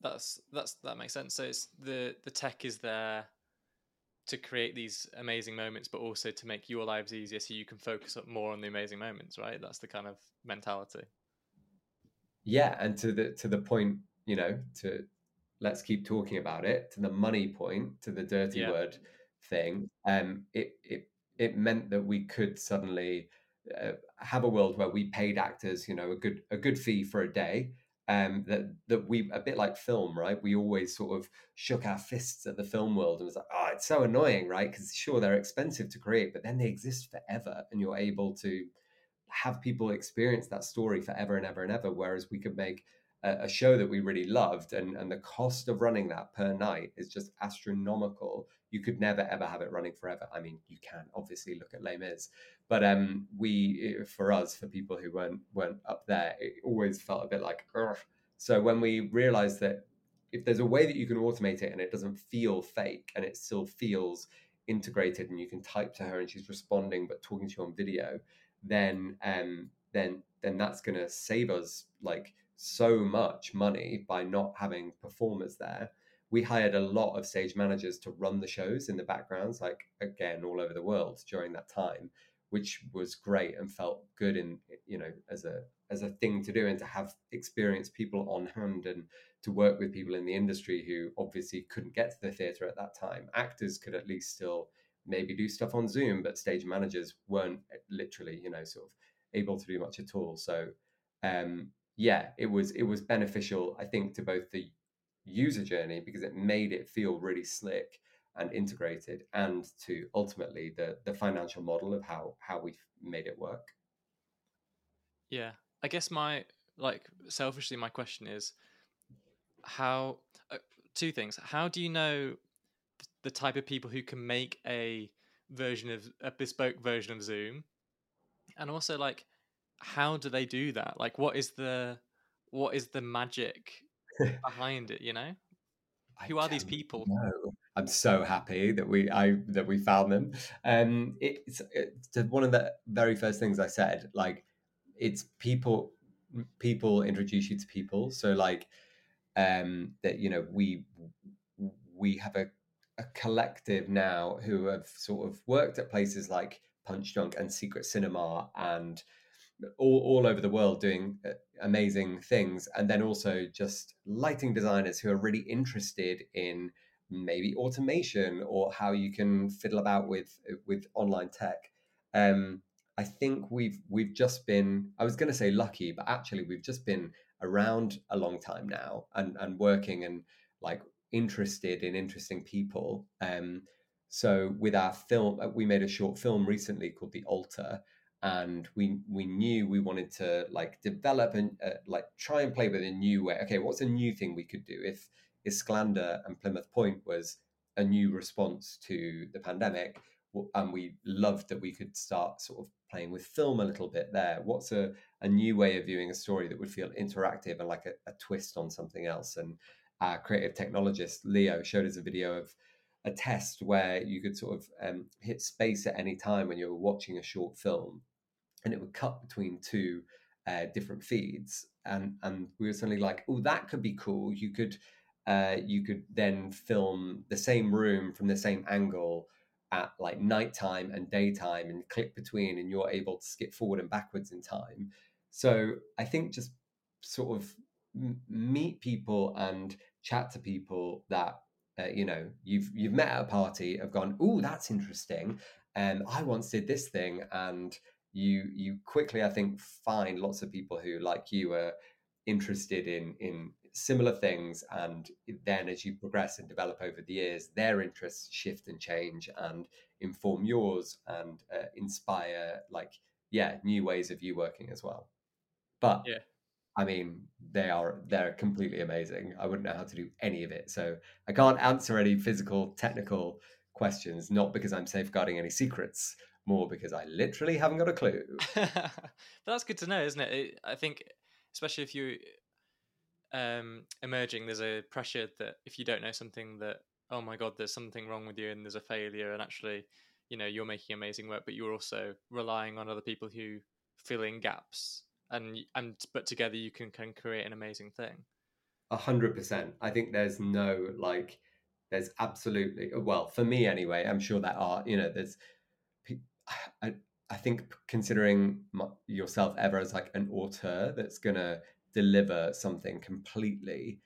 that's that's that makes sense. So it's the the tech is there, to create these amazing moments, but also to make your lives easier so you can focus up more on the amazing moments, right? That's the kind of mentality. Yeah, and to the to the point, you know, to let's keep talking about it, to the money point, to the dirty yeah. word thing, um, it it it meant that we could suddenly uh, have a world where we paid actors, you know, a good a good fee for a day, um, that that we a bit like film, right? We always sort of shook our fists at the film world and was like, oh, it's so annoying, right? Because sure they're expensive to create, but then they exist forever, and you're able to have people experience that story forever and ever and ever. Whereas we could make a, a show that we really loved, and and the cost of running that per night is just astronomical. You could never ever have it running forever. I mean, you can obviously look at Les Mis, but um, we, for us, for people who weren't weren't up there, it always felt a bit like. So when we realized that if there's a way that you can automate it and it doesn't feel fake and it still feels integrated and you can type to her and she's responding but talking to you on video, then um, then then that's going to save us like so much money by not having performers there. We hired a lot of stage managers to run the shows in the backgrounds, like again all over the world during that time which was great and felt good in you know as a as a thing to do and to have experienced people on hand and to work with people in the industry who obviously couldn't get to the theater at that time. Actors could at least still maybe do stuff on zoom but stage managers weren't eh, literally you know sort of able to do much at all. So um yeah it was it was beneficial i think to both the user journey because it made it feel really slick and integrated and to ultimately the the financial model of how how we've made it work. Yeah i guess my like selfishly my question is how uh, two things. How do you know the type of people who can make a version of a bespoke version of zoom? And also like how do they do that? Like what is the what is the magic [laughs] behind it you know who are these people know. I'm so happy that we I that we found them. Um, it's, it's one of the very first things I said. Like, it's people. People introduce you to people. So like, um, that you know we we have a a collective now who have sort of worked at places like Punchdrunk and Secret Cinema and all, all over the world doing uh, amazing things and then also just lighting designers who are really interested in maybe automation or how you can fiddle about with with online tech. Um, I think we've we've just been I was going to say lucky, but actually we've just been around a long time now and and working and like interested in interesting people. Um, so with our film, uh, we made a short film recently called The Altar, and we we knew we wanted to like develop and uh, like try and play with a new way. Okay, what's a new thing we could do if Isklander and Plymouth Point was a new response to the pandemic. And we loved that we could start sort of playing with film a little bit there. What's a, a new way of viewing a story that would feel interactive and like a, a twist on something else? And our creative technologist, Leo, showed us a video of a test where you could sort of um, hit space at any time when you were watching a short film and it would cut between two uh, different feeds. And, and we were suddenly like, oh, that could be cool. You could uh, you could then film the same room from the same angle at like nighttime and daytime and click between and you're able to skip forward and backwards in time so i think just sort of m- meet people and chat to people that uh, you know you've you've met at a party have gone oh that's interesting and um, i once did this thing and you you quickly i think find lots of people who like you are interested in in similar things and then as you progress and develop over the years their interests shift and change and inform yours and uh, inspire like yeah new ways of you working as well. But yeah. I mean they are they're completely amazing. I wouldn't know how to do any of it. So i can't answer any physical technical questions not because i'm safeguarding any secrets more because i literally haven't got a clue [laughs] but that's good to know isn't it? it i think especially if you um, emerging, there's a pressure that if you don't know something, that oh my god, there's something wrong with you and there's a failure, and actually, you know, you're making amazing work, but you're also relying on other people who fill in gaps, and and but together you can can create an amazing thing. A hundred percent. I think there's no like there's absolutely well for me anyway. I'm sure that are. You know, there's. I, I think considering yourself ever as like an auteur that's gonna deliver something completely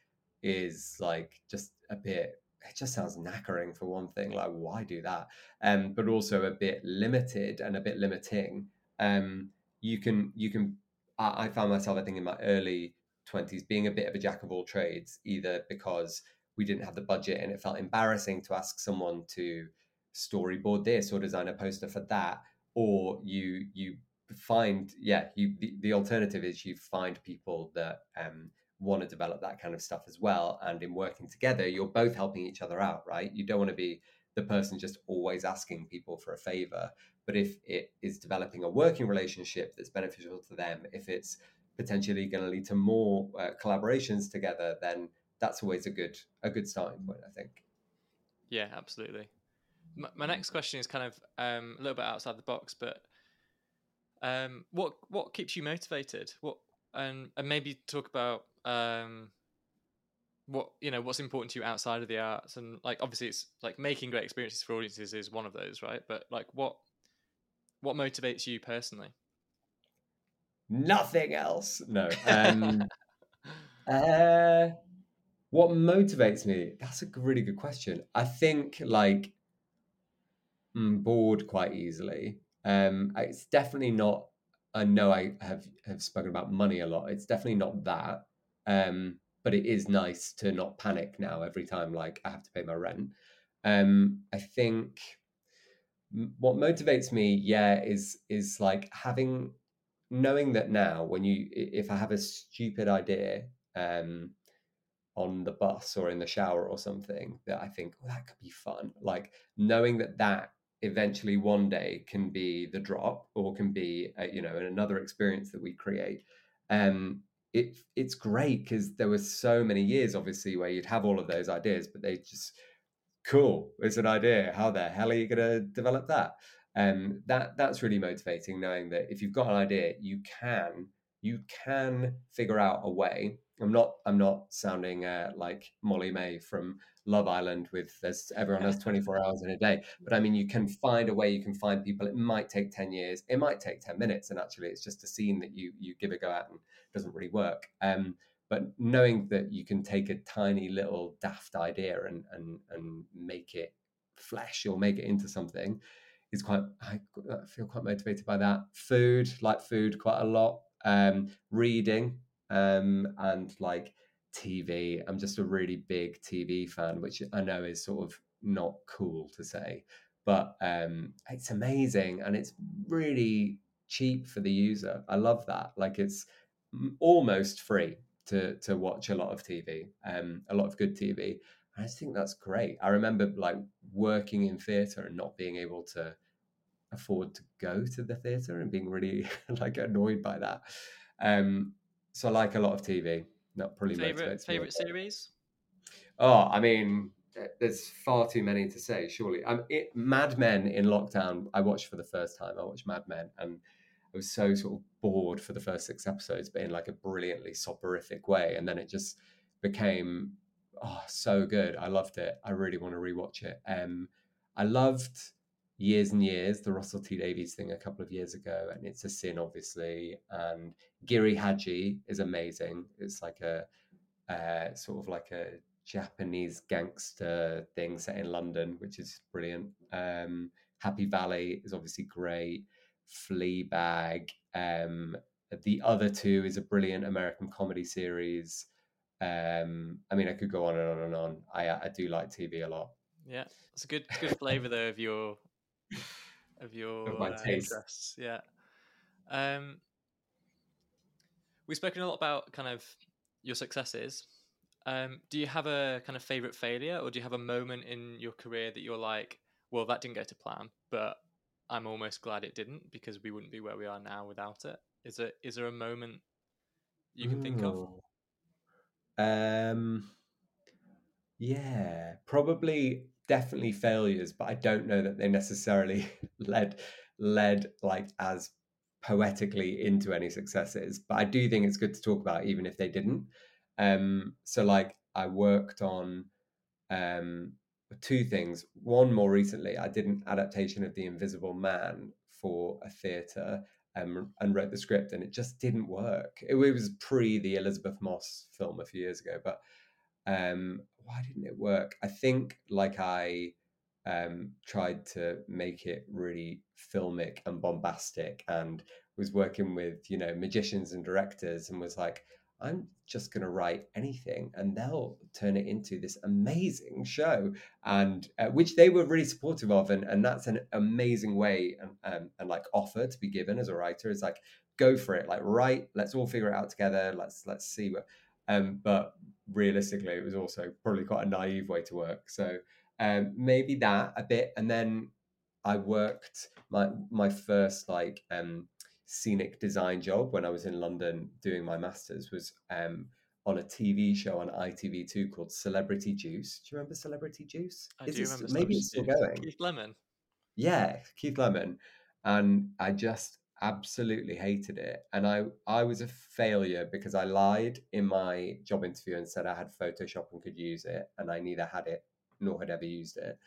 is like just a bit it just sounds knackering for one thing like why do that? Um but also a bit limited and a bit limiting. Um you can you can I, I found myself i think in my early 20s being a bit of a jack of all trades either because we didn't have the budget and it felt embarrassing to ask someone to storyboard this or design a poster for that or you you find yeah you the, the alternative is you find people that um, want to develop that kind of stuff as well and in working together you're both helping each other out right? You don't want to be the person just always asking people for a favor but if it is developing a working relationship that's beneficial to them if it's potentially going to lead to more uh, collaborations together then that's always a good a good starting point i think. Yeah absolutely my, my next question is kind of um, a little bit outside the box, but um, what what keeps you motivated? What and and maybe talk about um, what you know what's important to you outside of the arts and like obviously it's like making great experiences for audiences is one of those, right? But like what what motivates you personally? Nothing else. No. Um, [laughs] uh, what motivates me? That's a really good question. I think like mm, bored quite easily. Um, it's definitely not. I know I have have spoken about money a lot. It's definitely not that. Um, but it is nice to not panic now every time like I have to pay my rent. Um, I think what motivates me, yeah, is is like having knowing that now when you if I have a stupid idea, um, on the bus or in the shower or something that I think, well, that could be fun. Like knowing that that eventually one day can be the drop or can be a, you know another experience that we create. Um it it's great because there were so many years obviously where you'd have all of those ideas but they just cool it's an idea. How the hell are you going to develop that? Um that that's really motivating knowing that if you've got an idea you can you can figure out a way. I'm not i'm not sounding uh, like Molly-Mae from Love Island with there's everyone has 24 hours in a day. But I mean, you can find a way, you can find people. It might take 10 years, it might take 10 minutes, and actually, it's just a scene that you you give a go at and doesn't really work. Um, but knowing that you can take a tiny little daft idea and and and make it flesh or make it into something is quite. I feel quite motivated by that. Food, like food, quite a lot. Um, reading, um, and like TV. I'm just a really big TV fan, which I know is sort of not cool to say, but um, it's amazing and it's really cheap for the user. I love that. Like it's almost free to to watch a lot of TV, um, a lot of good TV. I just think that's great. I remember like working in theatre and not being able to afford to go to the theatre and being really [laughs] like annoyed by that. Um, so I like a lot of TV that probably favorite favorite series. Oh, I mean, there's far too many to say. Surely, um, it, Mad Men in lockdown. I watched for the first time. I watched Mad Men, and I was so sort of bored for the first six episodes, but in like a brilliantly soporific way. And then it just became oh so good. I loved it. I really want to rewatch it. Um, I loved years and years the Russell T Davies thing a couple of years ago, and it's a sin, obviously. And Giri Haji is amazing. It's like a uh, sort of like a Japanese gangster thing set in London, which is brilliant. Um, Happy Valley is obviously great. Fleabag. Um, the other two is a brilliant American comedy series. Um, I mean, I could go on and on and on. I I do like TV a lot. Yeah, it's a good good flavor though of your of your of uh, interests. Yeah. Um, we've spoken a lot about kind of your successes. Um, do you have a kind of favorite failure, or do you have a moment in your career that you're like, well, that didn't go to plan, but I'm almost glad it didn't because we wouldn't be where we are now without it. Is there is there a moment you can Ooh. think of? Um, yeah, probably definitely failures, but I don't know that they necessarily [laughs] led led like as poetically into any successes. But I do think it's good to talk about, even if they didn't. Um, so like I worked on um, two things. One, more recently, I did an adaptation of The Invisible Man for a theatre um, and wrote the script, and it just didn't work. It, it, was pre the Elisabeth Moss film a few years ago, but um, why didn't it work? I think like I um, tried to make it really filmic and bombastic, and was working with you know magicians and directors, and was like, I'm just going to write anything and they'll turn it into this amazing show and uh, which they were really supportive of and, and that's an amazing way and, um, and like offer to be given as a writer is like go for it like write let's all figure it out together let's let's see what um but realistically it was also probably quite a naive way to work so um maybe that a bit and then I worked my my first like um scenic design job when I was in London doing my masters was um, on a TV show on ITV2 called Celebrity Juice. Do you remember Celebrity Juice? I Is do remember. Maybe it's still going. Keith Lemon. Yeah, Keith Lemon, and I just absolutely hated it, and I I was a failure because I lied in my job interview and said I had Photoshop and could use it, and I neither had it nor had ever used it.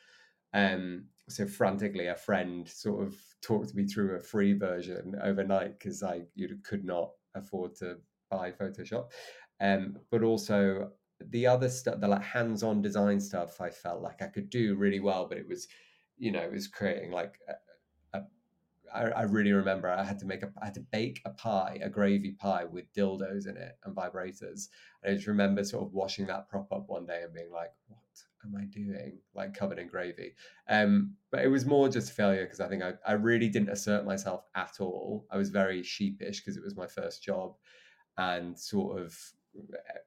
Um, so frantically, a friend sort of talked me through a free version overnight because I you could not afford to buy Photoshop. Um, but also the other stuff, the like hands-on design stuff, I felt like I could do really well, but it was, you know, it was creating like I, I really remember I had to make a I had to bake a pie, a gravy pie with dildos in it and vibrators. And I just remember sort of washing that prop up one day and being like, what am I doing? Like covered in gravy. Um, but it was more just failure because I think I, I really didn't assert myself at all. I was very sheepish because it was my first job and sort of eh,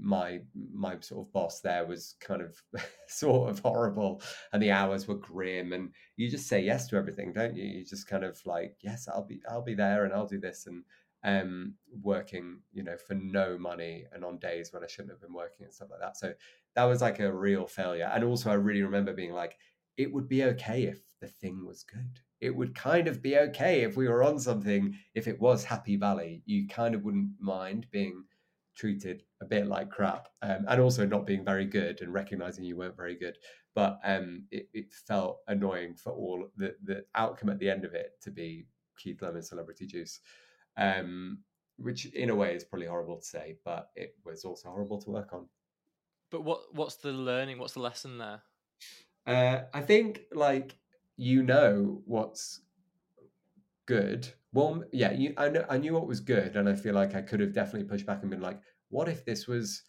my my sort of boss there was kind of [laughs] sort of horrible and the hours were grim and you just say yes to everything don't you you just kind of like yes i'll be i'll be there and i'll do this and um working you know for no money and on days when i shouldn't have been working and stuff like that so that was like a real failure. And also, I really remember being like, it would be okay if the thing was good. It would kind of be okay if we were on something, if it was Happy Valley. You kind of wouldn't mind being treated a bit like crap um, and also not being very good and recognizing you weren't very good. But um, it, it, felt annoying for all the, the outcome at the end of it to be Keith Lemon Celebrity Juice. Um, which in a way is probably horrible to say, but it was also horrible to work on. But what what's the learning? What's the lesson there? Uh, I think like you know what's good. Well, yeah, you, I know I knew what was good, and I feel like I could have definitely pushed back and been like, "What if this was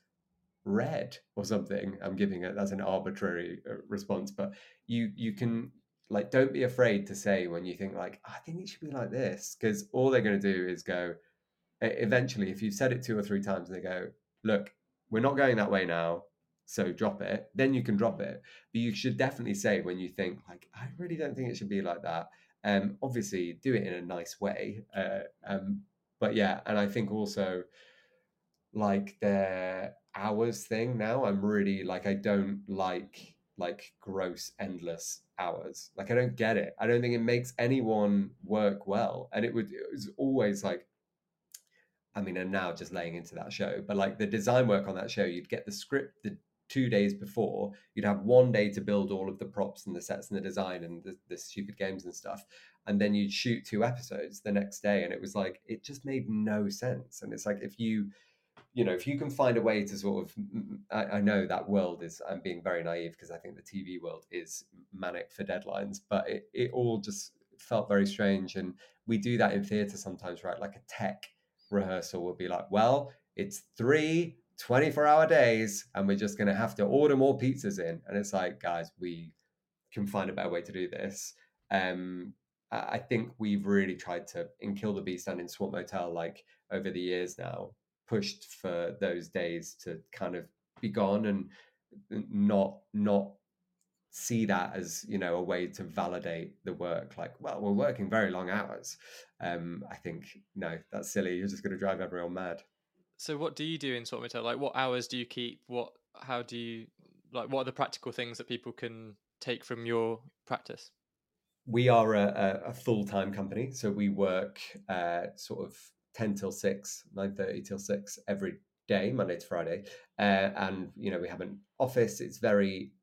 red or something?" I'm giving it as an arbitrary uh, response, but you you can like don't be afraid to say when you think like I think it should be like this because all they're going to do is go. Eventually, if you've said it two or three times they go, "Look, we're not going that way now so drop it then you can drop it but you should definitely say when you think like i really don't think it should be like that um obviously do it in a nice way uh, um but yeah and i think also like the hours thing now i'm really like i don't like like gross endless hours. Like i don't get it. I don't think it makes anyone work well and it would it was always like I mean, and now just laying into that show, but like the design work on that show, you'd get the script the two days before, you'd have one day to build all of the props and the sets and the design and the, the stupid games and stuff. And then you'd shoot two episodes the next day. And it was like, it just made no sense. And it's like, if you, you know, if you can find a way to sort of, I, I know that world is, I'm being very naive because I think the TV world is manic for deadlines, but it, it all just felt very strange. And we do that in theatre sometimes, right? Like a tech rehearsal will be like, well, it's three 24 hour days and we're just going to have to order more pizzas in. And it's like, guys, we can find a better way to do this. Um, I think we've really tried to, in Kill the Beast and in Swamp Motel, like over the years now, pushed for those days to kind of be gone and not not see that as you know a way to validate the work like well we're working very long hours um i think no that's silly you're just going to drive everyone mad so what do you do in Swamp Motel? Like what hours do you keep? What how do you like what are the practical things that people can take from your practice? We are a, a full time company, so we work uh, sort of ten till six, nine thirty till six every day, Monday to Friday, uh, and you know we have an office. It's very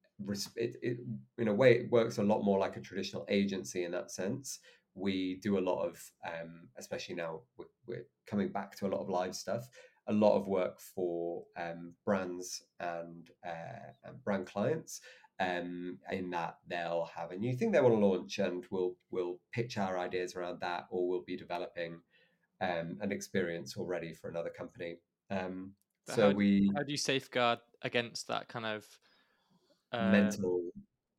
it, it, in a way it works a lot more like a traditional agency in that sense we do a lot of um, especially now we're, we're, coming back to a lot of live stuff a lot of work for um, brands and, uh, and, brand clients um, in that they'll have a new thing they want to launch and we'll we'll pitch our ideas around that or we'll be developing um, an experience already for another company um, so how, we how do you safeguard against that kind of uh, mental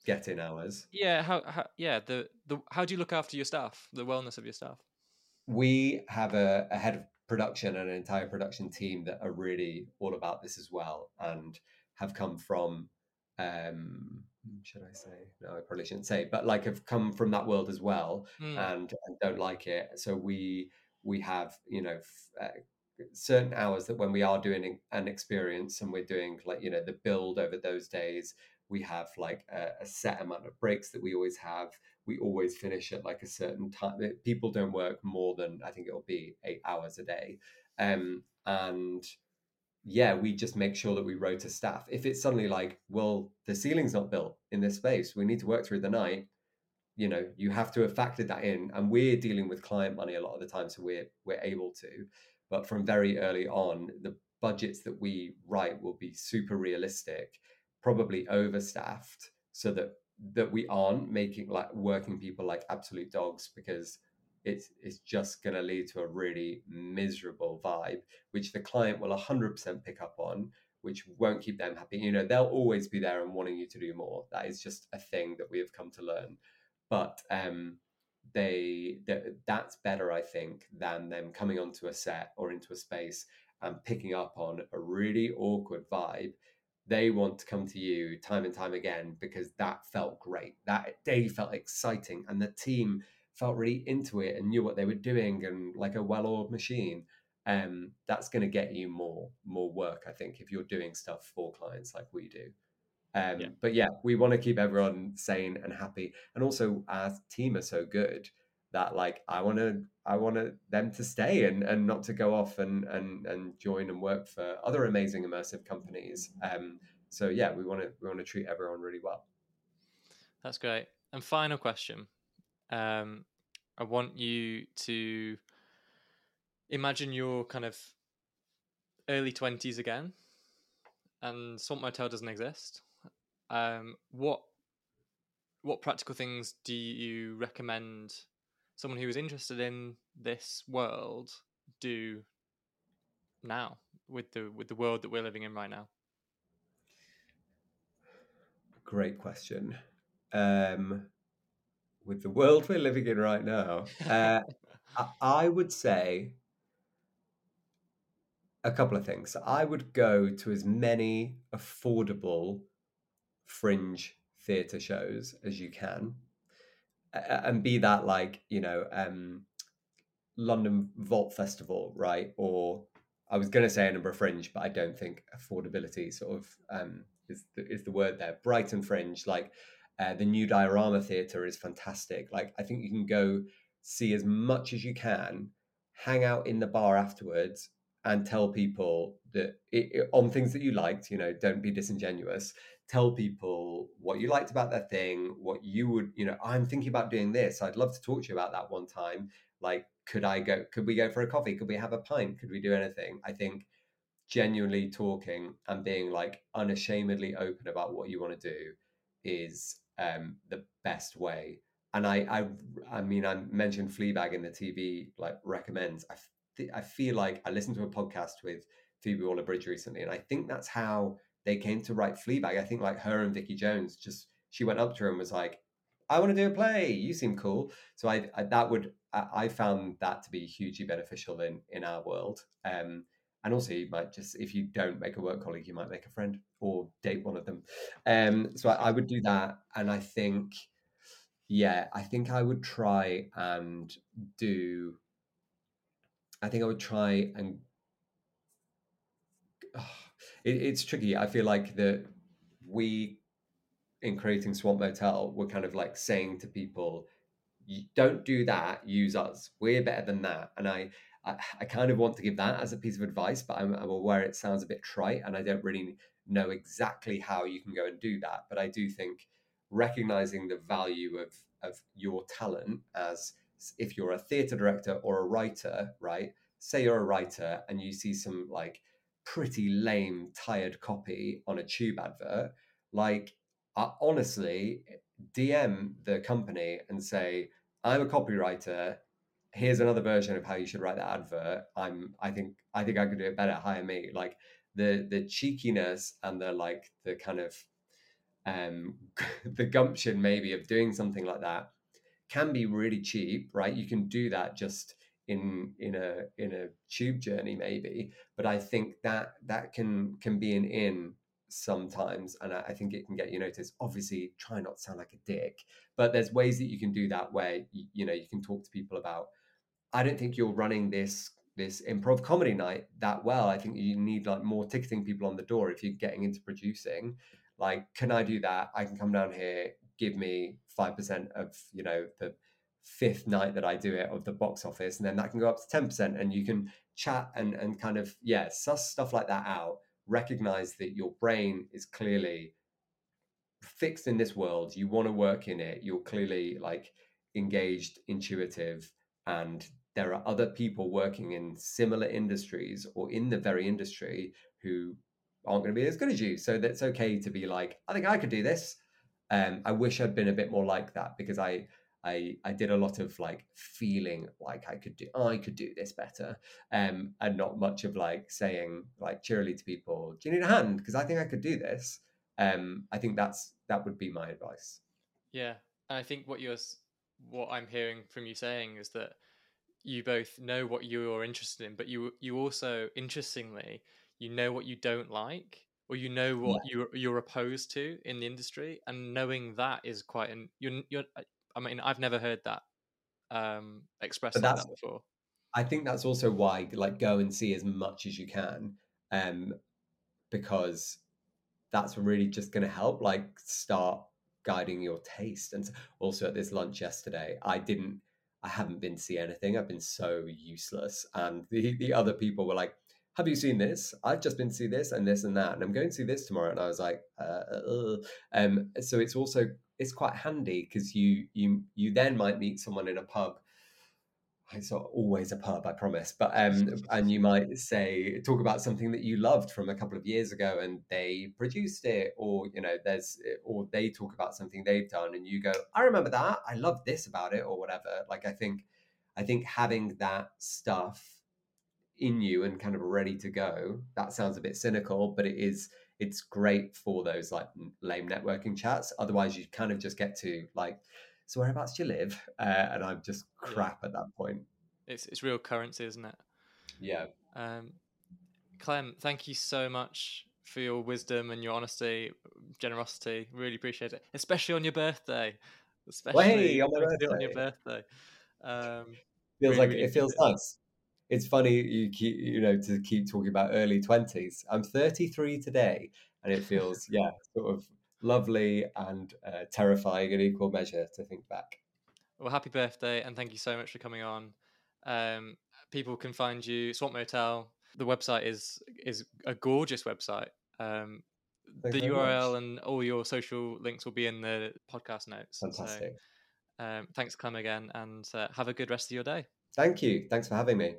get in hours. Yeah, how, how yeah the the how do you look after your staff, the wellness of your staff? We have a, a head of production and an entire production team that are really all about this as well, and have come from um should I say? No, I probably shouldn't say, but like have come from that world as well, mm. and, and, don't like it. So we we have you know uh, certain hours that when we are doing an experience and we're doing like you know the build over those days we have like a, a, set amount of breaks that we always have we always finish at like a certain time people don't work more than i think it'll be eight hours a day. Um, and yeah we just make sure that we rota staff. If it's suddenly like well the ceiling's not built in this space we need to work through the night you know you have to have factored that in. And we're dealing with client money a lot of the time so we're we're able to. But from very early on the budgets that we write will be super realistic probably overstaffed so that that we aren't making like working people like absolute dogs because it's it's just going to lead to a really miserable vibe which the client will 100% pick up on which won't keep them happy. You know they'll always be there and wanting you to do more. That is just a thing that we have come to learn. But um they that's better i think than them coming onto a set or into a space and picking up on a really awkward vibe they want to come to you time and time again because that felt great. That day felt exciting, and the team felt really into it and knew what they were doing, and like a well-oiled machine. Um, that's going to get you more more work, I think, if you're doing stuff for clients like we do. Um, yeah. But yeah, we want to keep everyone sane and happy, and also our team are so good that like I want to I want them to stay and, and not to go off and, and and join and work for other amazing immersive companies. Um, so yeah, we want to we want to treat everyone really well. That's great. And final question, um, I want you to imagine your kind of early twenties again, and Swamp Motel doesn't exist. Um, what what practical things do you recommend someone who is interested in this world do now with the with the world that we're living in right now? Great question. Um, with the world we're living in right now, [laughs] uh, I, I would say a couple of things. I would go to as many affordable fringe theatre shows as you can and be that like you know um london vault festival right? Or i was going to say edinburgh fringe but i don't think affordability sort of um is the, is the word there. Brighton fringe like uh, the new diorama theatre is fantastic. Like i think you can go see as much as you can hang out in the bar afterwards and tell people that it, it, on things that you liked you know don't be disingenuous tell people what you liked about their thing, what you would, you know, I'm thinking about doing this. I'd love to talk to you about that one time. Like, could I go, could we go for a coffee? Could we have a pint? Could we do anything? I think genuinely talking and being like unashamedly open about what you want to do is um, the best way. And I, I, I mean, I mentioned Fleabag in the TV like recommends. I, th- I feel like I listened to a podcast with Phoebe Waller-Bridge recently, and I think that's how they came to write Fleabag. I think like her and Vicky Jones just she went up to her and was like, "I want to do a play. You seem cool." So I, I that would I, I, found that to be hugely beneficial in in our world. Um, and also you might just if you don't make a work colleague, you might make a friend or date one of them. Um, so I, I would do that, and I think, yeah, I think I would try and do. I think I would try and. Oh, [sighs] it, it's tricky. I feel like that we, in creating Swamp Motel, we're kind of like saying to people, don't do that, use us. We're better than that. And I, I, I kind of want to give that as a piece of advice, but I'm, I'm aware it sounds a bit trite and I don't really know exactly how you can go and do that. But I do think recognizing the value of of your talent as if you're a theatre director or a writer, right? Say you're a writer and you see some like pretty lame, tired copy on a tube advert, like uh, honestly, DM the company and say, I'm a copywriter. Here's another version of how you should write that advert. I'm I think I think I could do it better. Hire me. Like the the cheekiness and the like the kind of um [laughs] the gumption maybe of doing something like that can be really cheap, right? You can do that just in in a in a tube journey maybe, but I think that that can can be an in sometimes and I, I think it can get you noticed. Obviously try not to sound like a dick but there's ways that you can do that where you, you know you can talk to people about i don't think you're running this this improv comedy night that well. I think you need like more ticketing people on the door if you're getting into producing. Like can i do that? I can come down here give me 5% of you know the fifth night that i do it of the box office and then that can go up to 10% and you can chat and and kind of yeah suss stuff like that out recognize that your brain is clearly fixed in this world you want to work in it you're clearly like engaged intuitive and there are other people working in similar industries or in the very industry who aren't going to be as good as you so that's okay to be like i think i could do this um, i wish i'd been a bit more like that because i I I did a lot of like feeling like I could do I could do this better, um, and not much of like saying like cheerily to people, "Do you need a hand?" Because I think I could do this. Um, I think that's that would be my advice. Yeah, and I think what you're what I'm hearing from you saying is that you both know what you're interested in, but you you also interestingly you know what you don't like or you know what yeah. you're you're opposed to in the industry and knowing that is quite an you're you're I mean, I've never heard that um, expressed like that before. I think that's also why, like, go and see as much as you can, um, because that's really just going to help, like, start guiding your taste. And also at this lunch yesterday, I didn't, I haven't been to see anything. I've been so useless, and the the other people were like, have you seen this? I've just been to see this and this and that, and I'm going to see this tomorrow. And I was like, uh, uh, um, so it's also it's quite handy because you you you then might meet someone in a pub. It's not always a pub, I promise, but um, [laughs] and you might say talk about something that you loved from a couple of years ago, and they produced it, or you know, there's or they talk about something they've done, and you go, I remember that, I love this about it, or whatever. Like I think, I think having that stuff in you and kind of ready to go. That sounds a bit cynical, but it is it's great for those like lame networking chats. Otherwise, you kind of just get to like, so whereabouts do you live? Uh, and I'm just crap yeah. at that point. It's it's real currency, isn't it? Yeah. Um, Clem, thank you so much for your wisdom and your honesty, generosity. Really appreciate it, especially on your birthday. Especially hey, on, birthday. on your birthday. Um, feels really, like really it feels nice it's funny you keep you know to keep talking about early 20s i'm 33 today and it [laughs] feels yeah sort of lovely and uh, terrifying in equal measure to think back. Well happy birthday and thank you so much for coming on. Um, people can find you swamp motel the website is is a gorgeous website. Um, the url much. and all your social links will be in the podcast notes. Fantastic. so, um, thanks clem again and uh, have a good rest of your day. Thank you. Thanks for having me